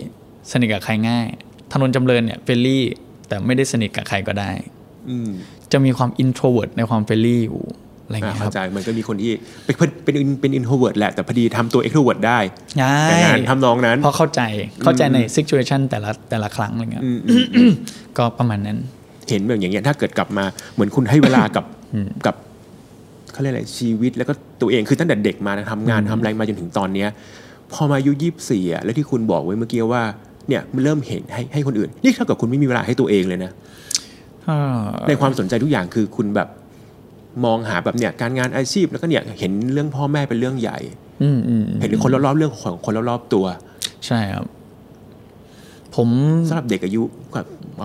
สนิทกับใครง่ายถนนจำเริญเนี่ย friendly แต่ไม่ได้สนิทกับใครก็ได้อืมจะมีความ introvert ในความ friendly อยู่ อะไรอย่างอ่าเงี้ยคเข้ารับใจมันก็มีคนที่เป็นเป็นเป็นเป็น introvert แหละแต่พอดีทำตัว extrovert ได้ใช่แต่งานทำนองนั้นเพราะเข้าใจเข้าใจในซิ t u เ t ชันแต่ละแต่ละครั้งอะไรเงี้ยอืมอืมอืมก็ประมาณนั้นเห็นแบบอย่างเงี้ยถ้าเกิดกลับมาเหมือนคุณให้เวลากับกับเขาเรียกอะไรชีวิตแล้วก็ตัวเองคือตั้งแต่เด็กมานะทำงานทำอะไรมาจนถึงตอนเนี้ยพอมาอายุยี่สิบสี่อะแล้วที่คุณบอกไว้เมื่อกี้ว่าเนี่ยมันเริ่มเห็นให้ให้คนอื่น นี่เท่ากับคุณไม่มีเวลาให้ตัวเองเลยนะในความสนใจทุกอย่างคือคุณแบบ มองหาแบบเนี่ยการงานอาชีพแล้วก็เนี่ยเห็นเรื่องพ่อแม่เป็นเรื่องใหญ่อืมอืมเห็นคนรอบๆเรื่องของคนรอบๆตัว ใช่ครับ ผมสำหรับเด็กอายุก็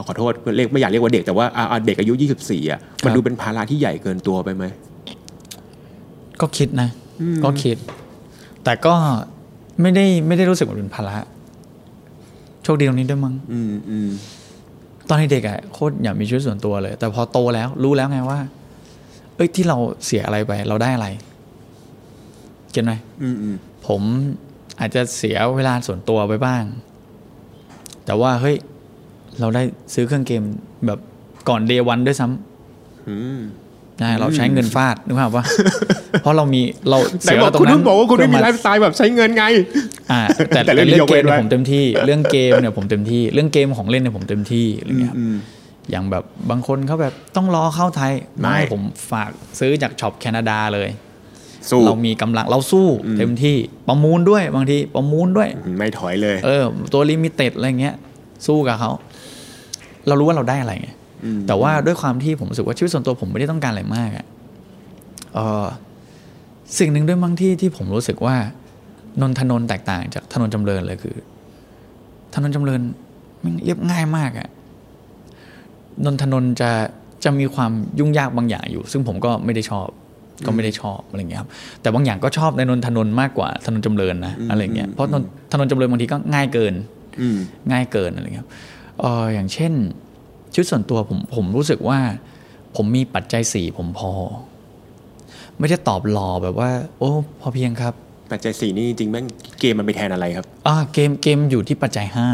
ขอโทษเรียกไม่อยากเรียกว่าเด็กแต่ว่าอ่าอ่าเด็กอายุ24อะมันดูเป็นภาระที่ใหญ่เกินตัวไปไหมก็คิดนะอืมก็คิด แต่ก็ไม่ได้ไม่ได้รู้สึกว่าเป็นภาระโชคดีตรงนี้ด้วยมั้งอืมอืมตอนเด็กอะโคตรอยากมีชีวิตส่วนตัวเลย แต่พอโตแล้วรู้แล้วไงว่าเอ้ยที่เราเสียอะไรไป เราได้อะไรเก็ตไหมอืมอืมผมอาจจะเสียเวลาส่วนตัวไปบ้าง แต่ว่าเฮ้ย เราได้ซื้อเครื่องเกมแบบก่อนเดวันด้วยซ้อืมใช่เราใช้เงินฟาดนึกภาพว่าเพราะเรามีเราไหนเสียบอกตรคุณงนั้เพิ่นงบอกว่าคุณไม่มีเพื่ไลอฟ์สไตล์แบบใช้เงินไง อ่า แต่แต่แต่เรื่องนี้เรื่องเกมยกเว้นไว้เนี่ยผมเต็มที่ เรื่องเกมเนี่ยผมเต็มที่ เรื่องเกมของเล่นเนี่ยผมเต็มที่อะไรเงี้ยครับ อืมอย่างแบบบางคนเขาแบบต้องรอเข้าไทยไม่ไม่ผมฝากซื้อจาก shop แคนาดาเลยสู้เรามีกำลังเราสู้เต็มที่ประมูลด้วยบางทีประมูลด้วย ไม่ถอยเลย เออ ตัว limited อะไรเงี้ย สู้กับเขาเรารู้ว่าเราได้อะไรไงอืมแต่ว่าด้วยความที่ผมรู้สึกว่าชีวิตส่วนตัวผมไม่ได้ต้องการอะไรมากอะเออสิ่งหนึ่งด้วยบางที่ที่ผมรู้สึกว่านนทนนท์แตกต่างจากถนนจำเริญเลยคือถนนจำเริญมันเรียบง่ายมากอะ นนทนนท์จะจะมีความยุ่งยากบางอย่างอยู่ ซึ่งผมก็ไม่ได้ชอบก็ไม่ได้ชอบอะไรเงี้ยครับแต่บางอย่างก็ชอบในนนทนนท์มากกว่าถนนจำเริญนะอะไรเงี้ยเพราะนนถนนจำเริญบางทีก็ง่ายเกินอืมง่ายเกินอะไรเงี้ยครับเอออย่างเช่นชีวิตส่วนตัวผมผมรู้สึกว่า ผมมีปัจจัยสี่ผมพอ ไม่ได้ตอบหล่อแบบว่า โอ้ พอเพียงครับ ปัจจัยสี่นี่จริงๆแม่งเกมมันไปแทนอะไรครับอ่าเกมเกมอยู่ที่ปัจจัยห้า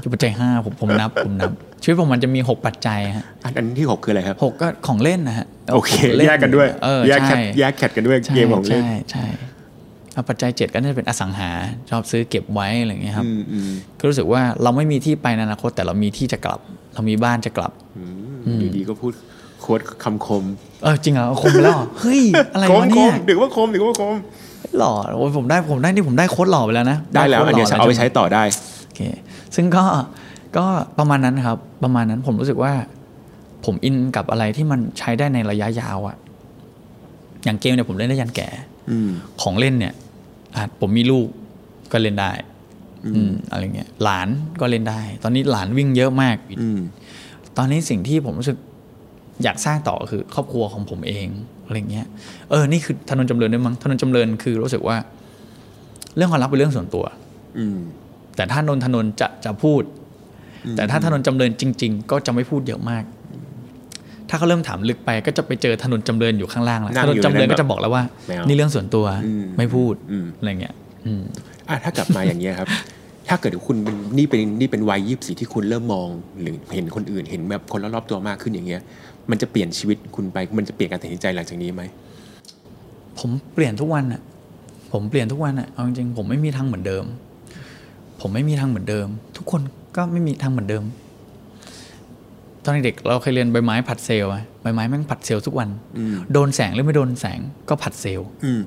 อยู่ปัจจัยห้าผมผมนับผมนับชีวิตผมมันจะมีหกปัจจัยฮะอันอันที่หกคืออะไรครับหกก็ของเล่นนะฮะโอเคของล่นแยกกันด้วยเออแยกแคใช่ทแยกแคทกันด้วยใช่เกมของเล่นใช่ใช่เอาปัจจัยเจ็ดก็น่าจะเป็นอสังหาชอบซื้อเก็บไว้อะไรอย่างเงี้ยครับอืมอืมก็รู้สึกว่าเราไม่มีที่ไปในอนาคตแต่เรามีที่จะกลับ เรามีบ้านจะกลับอืมอยู่ดีก็พูดโค้ดคำคม เออจริงเหรอคมไปแล้วเหรอเฮ้ยอะไรคมวะคเนี่ยมถือว่าคมถือว่าคม หล่อโอ้ยผมได้ผมได้นี่ผมได้โค้ดหล่อไปแล้วนะได้แล้วโค้อันเนี้ยหล่เอาไปใช้ต่อได้โอเคซึ่งก็ก็ประมาณนั้นครับ ประมาณนั้นผมรู้สึกว่า ผมอินกับอะไรที่มันใช้ได้ในระยะยาวอะอย่างเกมเนี่ยผมเล่นได้ยันแก่อืมของเล่นเนี่ยอาจผมมีลูกก็เล่นได้อืมอะไรเงี้ยหลานก็เล่นได้ ตอนนี้หลานวิ่งเยอะมากอืมตอนนี้สิ่งที่ผมรู้สึกอยากสร้างต่อคือครอบครัวของผมเอง อะไรเงี้ยเออนี่คือถนนจำเริญด้วยมั้งถนนจำเริญคือรู้สึกว่า เรื่องความรักเป็นเรื่องส่วนตัว อืมแต่ถ้านนทนนท์จะจะพูด แต่ถ้าถนนจำเริญจริง ๆ ก็จะไม่พูดเยอะมาก ถ้าเขาเริ่มถามลึกไปก็จะไปเจอถนนจำเริญอยู่ข้างล่างแล้วนั่งถนอนยู่จำเริญในนั้นก็จะบอกแล้วว่า ไม่เอานี่เรื่องส่วนตัวอืม ไม่พูดอืมอะไรเงี้ยอืม อะถ้ากลับมาอย่างเงี้ยครับ ถ้าเกิดคุณเป็นนี่เป็นนี่เป็นวัยยี่สิบที่คุณเริ่มมอง หรือเห็นคนอื่นเห็นแบบคนรอบๆตัวมากขึ้นอย่างเงี้ย มันจะเปลี่ยนชีวิตคุณไป มันจะเปลี่ยนการตัดสินใจหลังจากนี้ไหมผมเปลี่ยนทุกวันอะผมเปลี่ยนทุกวันอะเอาจริงๆผมไม่มีทางเหมือนเดิม ผมไม่มีทางเหมือนเดิม ทุกคนก็ไม่มีทางเหมือนเดิม ตอนเด็กๆเราเคยเรียนใบไม้ผัดเซลล์อะใบไม้แม่งผัดเซลล์ทุกวันอืมโดนแสงหรือไม่โดนแสงก็ผัดเซลล์อืม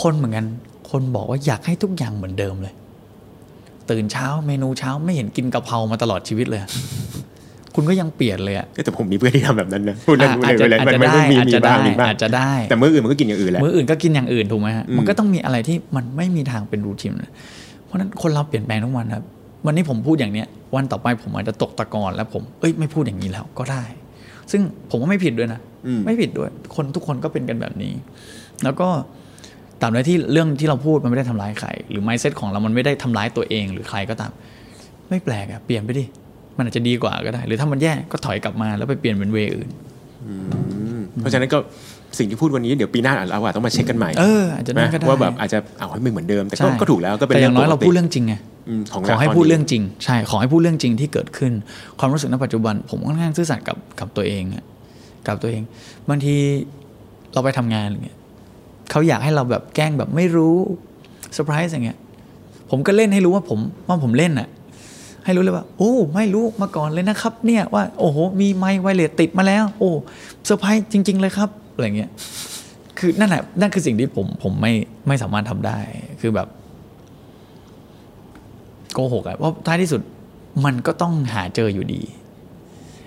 คนเหมือนกัน คนบอกว่าอยากให้ทุกอย่างเหมือนเดิมเลย ตื่นเช้าเมนูเช้าไม่เห็นกินกะเพรามาตลอดชีวิตเลยอะคุณก็ยังเปลี่ยนเลยอะแต่ผมมีเพื่อนที่ทำแบบนั้นนะพูดเล่นอะพูดเล่นอาจจะมันอาจจะมันมีได้มีอาจจะบ้างได้มีบ้างอาจจะได้ แต่มื้ออื่นมันก็กินอย่างอื่นแหละมื้ออื่นก็กินอย่างอื่นถูกไหมฮะอืมมันก็ต้องมีอะไรที่มันไม่มีทางเป็นรูทีนนะเพราะฉะนั้นคนเราเปลี่ยนแปลงทุกวันครับ วันนี้ผมพูดอย่างเนี้ย วันต่อไปผมอาจจะตกตะกอนแล้วผมเอ้ยไม่พูดอย่างนี้แล้วก็ได้ ซึ่งผมว่าไม่ผิดด้วยนะอืมไม่ผิดด้วย คนทุกคนก็เป็นกันแบบนี้ แล้วก็ ตราบใดที่เรื่องที่เราพูดมันไม่ได้ทำร้ายใคร หรือ mindset ของเรามันไม่ได้ทำร้ายตัวเองหรือใครก็ตาม ไม่แปลกอะเปลี่ยนไปดิ มันอาจจะดีกว่าก็ได้ หรือถ้ามันแย่ก็ถอยกลับมาแล้วไปเปลี่ยนเป็นเวย์อื่นอืมเพราะฉะนั้นก็สิ่งที่พูดวันนี้เดี๋ยวปีหน้าเราอาจต้องมาเช็คกันใหม่เอออาจจะนั่นก็ได้ว่าแบบอาจจะเอาให้ไม่เหมือนเดิมแต่ก็ใช่ก็ถูกแล้วก็เป็นแต่อย่างน้อยปกเราพูดเรื่องจริงไงอืมของขอให้ตนพูดนี้เรื่องจริง ใช่ขอให้พูดเรื่องจริงที่เกิดขึ้น ความรู้สึกณปัจจุบัน ผมค่อนข้างซื่อสัตย์กับกับตัวเองอะกับตัวเอง บางทีเราไปทำงานอะไรเงี้ย เขาอยากให้เราแบบแกล้งแบบไม่รู้เซอร์ไพรส์อย่างเงี้ยผมก็เล่นให้รู้ว่าผมว่าผมเล่นอะให้รู้เลยว่า โอ้ ไม่รู้มาก่อนเลยนะครับ เนี่ยว่าโอ้โหมีไมค์ wireless ติดมาแล้ว โอ้เซอร์ไพรส์จริง ๆ เลยครับอะไรเงี้ยคือนั่นแหละนั่นคือสิ่งที่ผมผมไม่ไม่สามารถทำได้คือแบบโกหกอะเพราะท้ายที่สุดมันก็ต้องหาเจออยู่ดี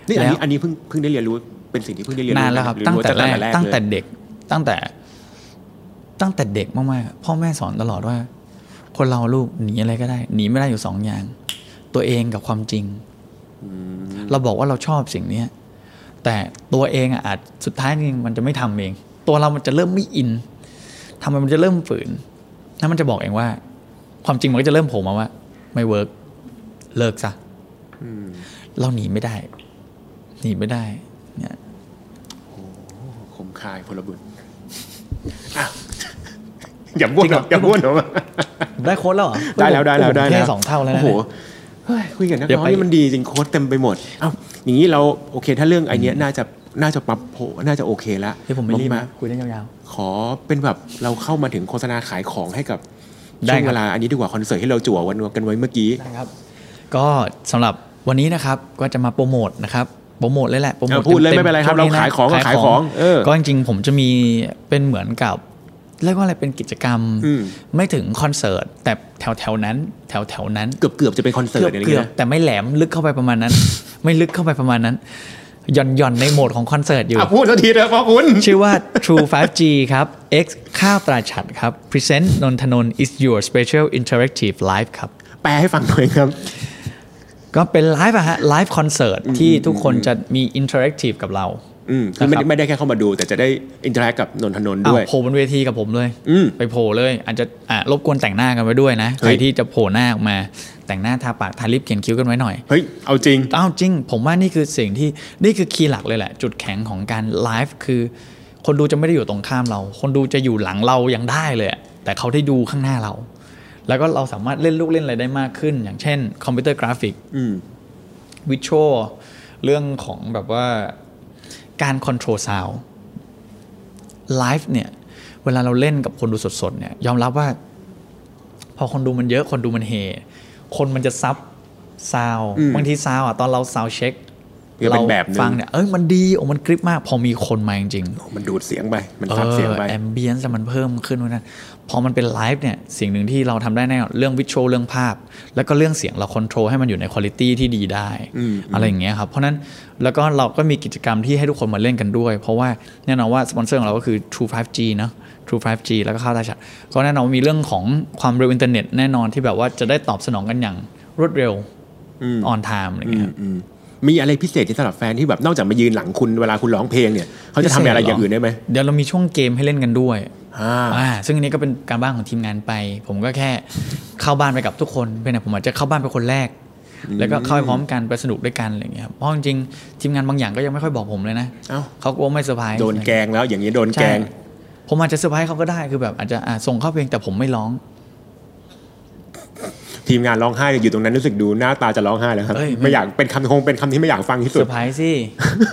นี่อันนี้แล้วอันนี้เพิ่งเพิ่งได้เรียนรู้เป็นสิ่งที่เพิ่งได้เรียนรู้นานแล้วครับหอตั้งแต่รู้แรกเลยตั้งแต่เด็กตั้งแต่ ตั้งแต่เด็กมากๆอะพ่อแม่สอนตลอดว่า คนเราลูกหนีอะไรก็ได้หนีไม่ได้อยู่สองอย่าง ตัวเองกับความจริงอืมเราบอกว่าเราชอบสิ่งเนี้ยแต่ตัวเองอะอาจสุดท้ายนี่มันจะไม่ทำเอง ตัวเรามันจะเริ่มไม่อินทำไมมันจะเริ่มฝืนแล้วมันจะบอกเองว่า ความจริงมันก็จะเริ่มโผล่มาว่า ไม่เวิร์กเลิกซะอืมเราหนีไม่ได้ หนีไม่ได้ เนี่ยคมคายพลบุญ อะอย่าบ้วนหรอกอย่าบ้วนหรอกได้โค้ดแล้วเหรอได้แล้วได้แล้วได้ผมแล้วเท่สองเท่าแล้วโอ้นะโหเนี่ยเฮ้ยคุยกับนักเดี๋ยวร้องไปนี่มันดีจริงโค้ดเต็มไปหมดเอ้าอย่างนี้เราโอเค ถ้าเรื่องไอเนี้ยน่าจะน่าจะปรับโผน่าจะโอเคแล้วที่ผมไม่รีบมานะคุยได้ยาวขอเป็นแบบเราเข้ามาถึงโฆษณาขายของให้กับได้ช่วงครับเวลาอันนี้ดีกว่าคอนเสิร์ตที่เราจั่ววันกันไว้เมื่อกี้ๆได้ครับ ก็สำหรับวันนี้นะครับก็จะมาโปรโมทนะครับโปรโมทเลยแหละโปรโมทเออพูดเลยต็ๆไม่เป็นไรครับช่วงเราขายของก็ขายของเออก็จริงๆผมจะมีเป็นเหมือนกับ เรียกว่าอะไรเป็นกิจกรรมอืมไม่ถึงคอนเสิร์ตแต่แถวแถวๆนั้น แถวแถวๆนั้นเกือบเกือบจะเป็นคอนเสิร์ตอะไรอย่างเกืเงี้ยเกือบนะแต่ไม่แหลมลึกเข้าไปประมาณนั้น ไม่ลึกเข้าไปประมาณนั้นหย่อนหย่อนในโหมดของคอนเสิร์ตอยู่อะพูดสักทีเถอะพ่อคุณ ชื่อว่า True 5G ครับ X ข้าวตราฉัตรครับ Present นนทนนท์ is your special interactive live ครับ แปลให้ฟังหน่อยครับ ก็เป็นไลฟ์อะฮะ live concert ที่ทุกคนจะมี interactive กับเรา อืมคือไม่นะครับได้ไม่ได้แค่เข้ามาดู แต่จะได้ interact กับนนทนนท์อ้าวด้วยโผล่บนเวทีกับผมเลย อืมไปโผล่เลย อาจจะอะรบกวนแต่งหน้ากันไว้ด้วยนะเฮ้ใครยที่จะโผล่หน้าออกมาแต่งหน้าทาปากทา lip เขียนคิ้วกันไว้หน่อยเฮ้ยเอาจริงอ้าวจริง ผมว่านี่คือสิ่งที่นี่คือ key หลักเลยแหละ จุดแข็งของการไลฟ์คือคนดูจะไม่ได้อยู่ตรงข้ามเรา คนดูจะอยู่หลังเรายังได้เลยอะแต่เขาได้ดูข้างหน้าเรา แล้วก็เราสามารถเล่นลูกเล่นอะไรได้มากขึ้น อย่างเช่น computer graphic อืม visual เรื่องของแบบว่า การ control sound live เนี่ย เวลาเราเล่นกับคนดูสดๆเนี่ยยอมรับว่า พอคนดูมันเยอะคนดูมันเฮ คนมันจะซับซาวอืมบางทีซาวอะตอนเราซาวเช็คก็ เป็นแบบหนึ่งฟังเนี่ยเอ้ยมันดีโอ้มันกริบมาก พอมีคนมาจริงๆโอ้มันดูดเสียงไปมันซับเสียงไป ambience มันเพิ่มขึ้นวะนั้นพอมันเป็นไลฟ์เนี่ยสิ่งหนึ่งที่เราทำได้แน่นอนเรื่อง visual เรื่องภาพ แล้วก็เรื่องเสียงเราค o n t r o l ให้มันอยู่ในคุณ i t y ที่ดีได้อืมอะไรอย่างเงี้ยครับ เพราะฉะนั้นแล้วก็เราก็มีกิจกรรมที่ให้ทุกคนมาเล่นกันด้วย เพราะว่าแน่นอนว่าสปอนเซอร์ของเราก็คือ True 5G เนอะ True 5G แล้วก็ข้าวตราฉัตรก็แน่นอนว่ามีเรื่องของความเร็วอินเทอร์เน็ตแน่นอนที่แบบว่าจะได้ตอบสนองกันอย่างรวดเร็วอืม on time อะไรเงี้ย อืมมีอะไรพิเศษที่สำหรับแฟนที่แบบนอกจากมายืนหลังคุณเวลาคุณร้องเพลงเนี่ยเขาจะทำอะไรอย่างอื่นได้ไหมเดี๋ยวเรามีช่วงเกมให้เล่นกันด้วยอ่าอ่าซึ่งอันนี้ก็เป็นการบ้านของทีมงานไป ผมก็แค่เข้าบ้านไปกับทุกคนเป็นแต่ผมอาจจะเข้าบ้านเป็นคนแรก แล้วก็เข้าไปพร้อมกันไปสนุกด้วยกันอะไรอย่างเงี้ยครับเพราะจริงๆทีมงานบางอย่างก็ยังไม่ค่อยบอกผมเลยนะเอ้าเขากลัวไม่เซอร์ไพรส์โดนแกงแล้วอย่างนี้โดนแกใช่ผมอาจจะเซอร์ไพรส์เขาก็ได้คือแบบอาจจะอะส่งเข้าเพลงแต่ผมไม่ร้อง ทีมงานร้องไห้อยู่ตรงนั้นรู้สึกดูหน้าตาจะร้องไห้แล้วครับเอ้ยไม่อยากเป็นคำคงเป็นคำที่ไม่อยากฟังที่สุดร์ไพรส์สิ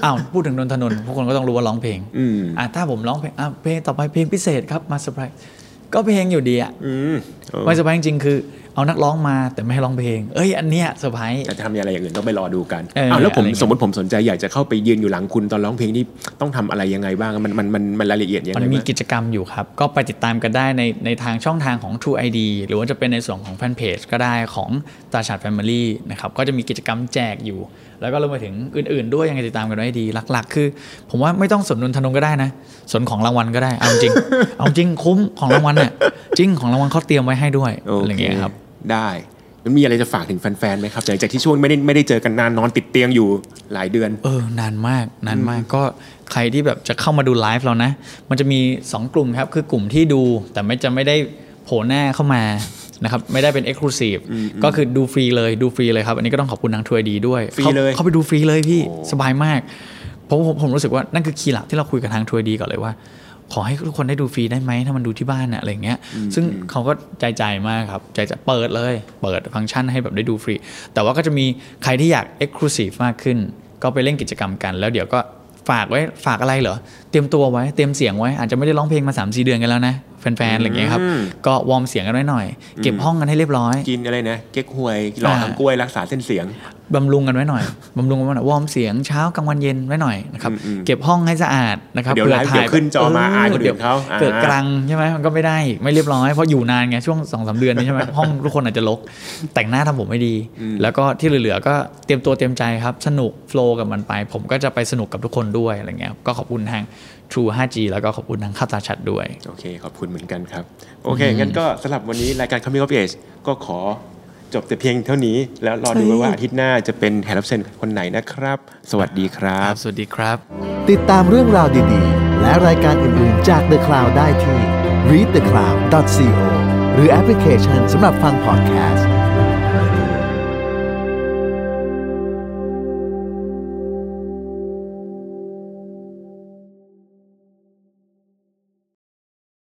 อ้าวพูดถึงนนท์ ธนนท์พวกคนก็ต้องรู้ว่าร้องเพลงอืมอะถ้าผมร้องเพลงอะเพลงต่อไปเพลงพิเศษครับมาเซอร์ไพรส์ก็เพลงอยู่ดีอะอืมเออไม่เซอร์ไพรส์จริงๆคือ เอานักร้องมาแต่ไม่ให้ร้องเพลง เอ้ยอันเนี้ยเซอร์ไพรส์แต่จะทำอะไรอย่างอื่นต้องไปรอดูกันเอออ้าวแล้วผมอะไรเงี้ยสมมติผมสนใจอยากจะเข้าไปยืนอยู่หลังคุณตอนร้องเพลงนี่ต้องทำอะไรยังไงบ้างมันมันมันมันรายละเอียดยังมันไงมีบ้างกิจกรรมอยู่ครับ ก็ไปติดตามกันได้ในในทางช่องทางของ True ID หรือว่าจะเป็นในส่วนของแฟนเพจก็ได้ของตาชาดแฟมิลี่นะครับก็จะมีกิจกรรมแจกอยู่ แล้วก็รวมไปถึงอื่น ๆ ด้วยยังไงติดตามกันไว้ให้ดีหลัก ๆ คือ ผมว่าไม่ต้องสนนนทนงก็ได้นะสนของรางวัลก็ได้เอาจริงเอาจริงคุ้มของรางวัลเนี่ยจริงของรางวัลเขาเตรียมไว้ให้ด้วยโออะไรอย่างเคเงี้ยครับ ได้มันมีอะไรจะฝากถึงแฟนๆไหมครับหลังจากที่ช่วงไม่ได้ไม่ได้เจอกันนานนอนติดเตียงอยูู่่หลายเดือน เออนานมากนานมากก็ใครที่แบบจะเข้ามาดูไลฟ์เรานะ มันจะมี 2 กลุ่มครับ คือกลุ่มที่ดูแต่ไม่จะไม่ได้โผล่หน้าเข้ามานะครับไม่ได้เป็น Exclusive ก็คือดูฟรีเลยดูฟรีเลยครับ อันนี้ก็ต้องขอบคุณทาง TrueID ด้วยฟรีเลยเข้าไปดูฟรีเลยพี่โอ้สบายมากเพราะผมผมรู้สึกว่านั่นคือ key หลักที่เราคุยกับทาง TrueID ก่อนเลยว่า ขอให้ทุกคนได้ดูฟรีได้ไหมถ้ามันดูที่บ้านน่ะอะไรอย่างเงี้ย ซึ่งเขาก็ใจใจมากครับ ใจจะเปิดเลย เปิดฟังก์ชันให้แบบได้ดูฟรี แต่ว่าก็จะมีใครที่อยาก Exclusive มากขึ้น ก็ไปเล่นกิจกรรมกัน แล้วเดี๋ยวก็ฝากไว้ฝากอะไรเหรอ เตรียมตัวไว้เตรียมเสียงไว้อาจจะไม่ได้ร้องเพลงมา3 4เดือนกันแล้วนะ แฟนๆ อะไรอย่างเงี้ยครับอืมก็ warm เสียงกันไว้หน่อย เก็บห้องกันให้เรียบร้อย กินอะไรนะ เก๊กฮวย หลอดอ่าน้ำกล้วยรักษาเส้นเสียง บำรุงกันไว้หน่อย บำรุงกันไว้หน่อย warm เสียงเช้ากลางวันเย็นไว้หน่อยนะครับอืมอืมเก็บห้องให้สะอาดนะครับ เดี๋ยวไลฟ์เดี๋ยวขึ้นจอมาอายคนอื่นดี๋ยวเขาอ่าเกิดกลางใช่ไหมมันก็ไม่ได้อีกไม่เรียบร้อย เพราะอยู่นานไงช่วงสองสามเดือนนี้ใช่ไหมห้องทุกคนอาจจะรก แต่งหน้าทำผมไม่ดี แล้วก็ที่เหลือๆ ก็เตรียมตัวเตรียมใจครับ สนุกโฟล์กับมันไป ผมก็จะไปสนุกกับทุกคนด้วยอะไรเงี้ย ก็ขอบคุณทาง True 5G แล้วก็ขอบคุณทางข้าวตาชัดด้วย โอเค ขอบคุณเหมือนกันครับ โอเค งั้นก็สำหรับวันนี้รายการ Coming of Age ก็ขอจบแต่เพียงเท่านี้ แล้วรอดูว่าอาทิตย์หน้าจะเป็นแขกรับเชิญคนไหนนะครับ สวัสดีครัครับบสวัสดีครับ ติดตามเรื่องราวดีๆ และรายการอื่นๆจาก The Cloud ได้ที่ readthecloud.co หรือแอปพลิเคชันสำหรับฟังพอดแคสต์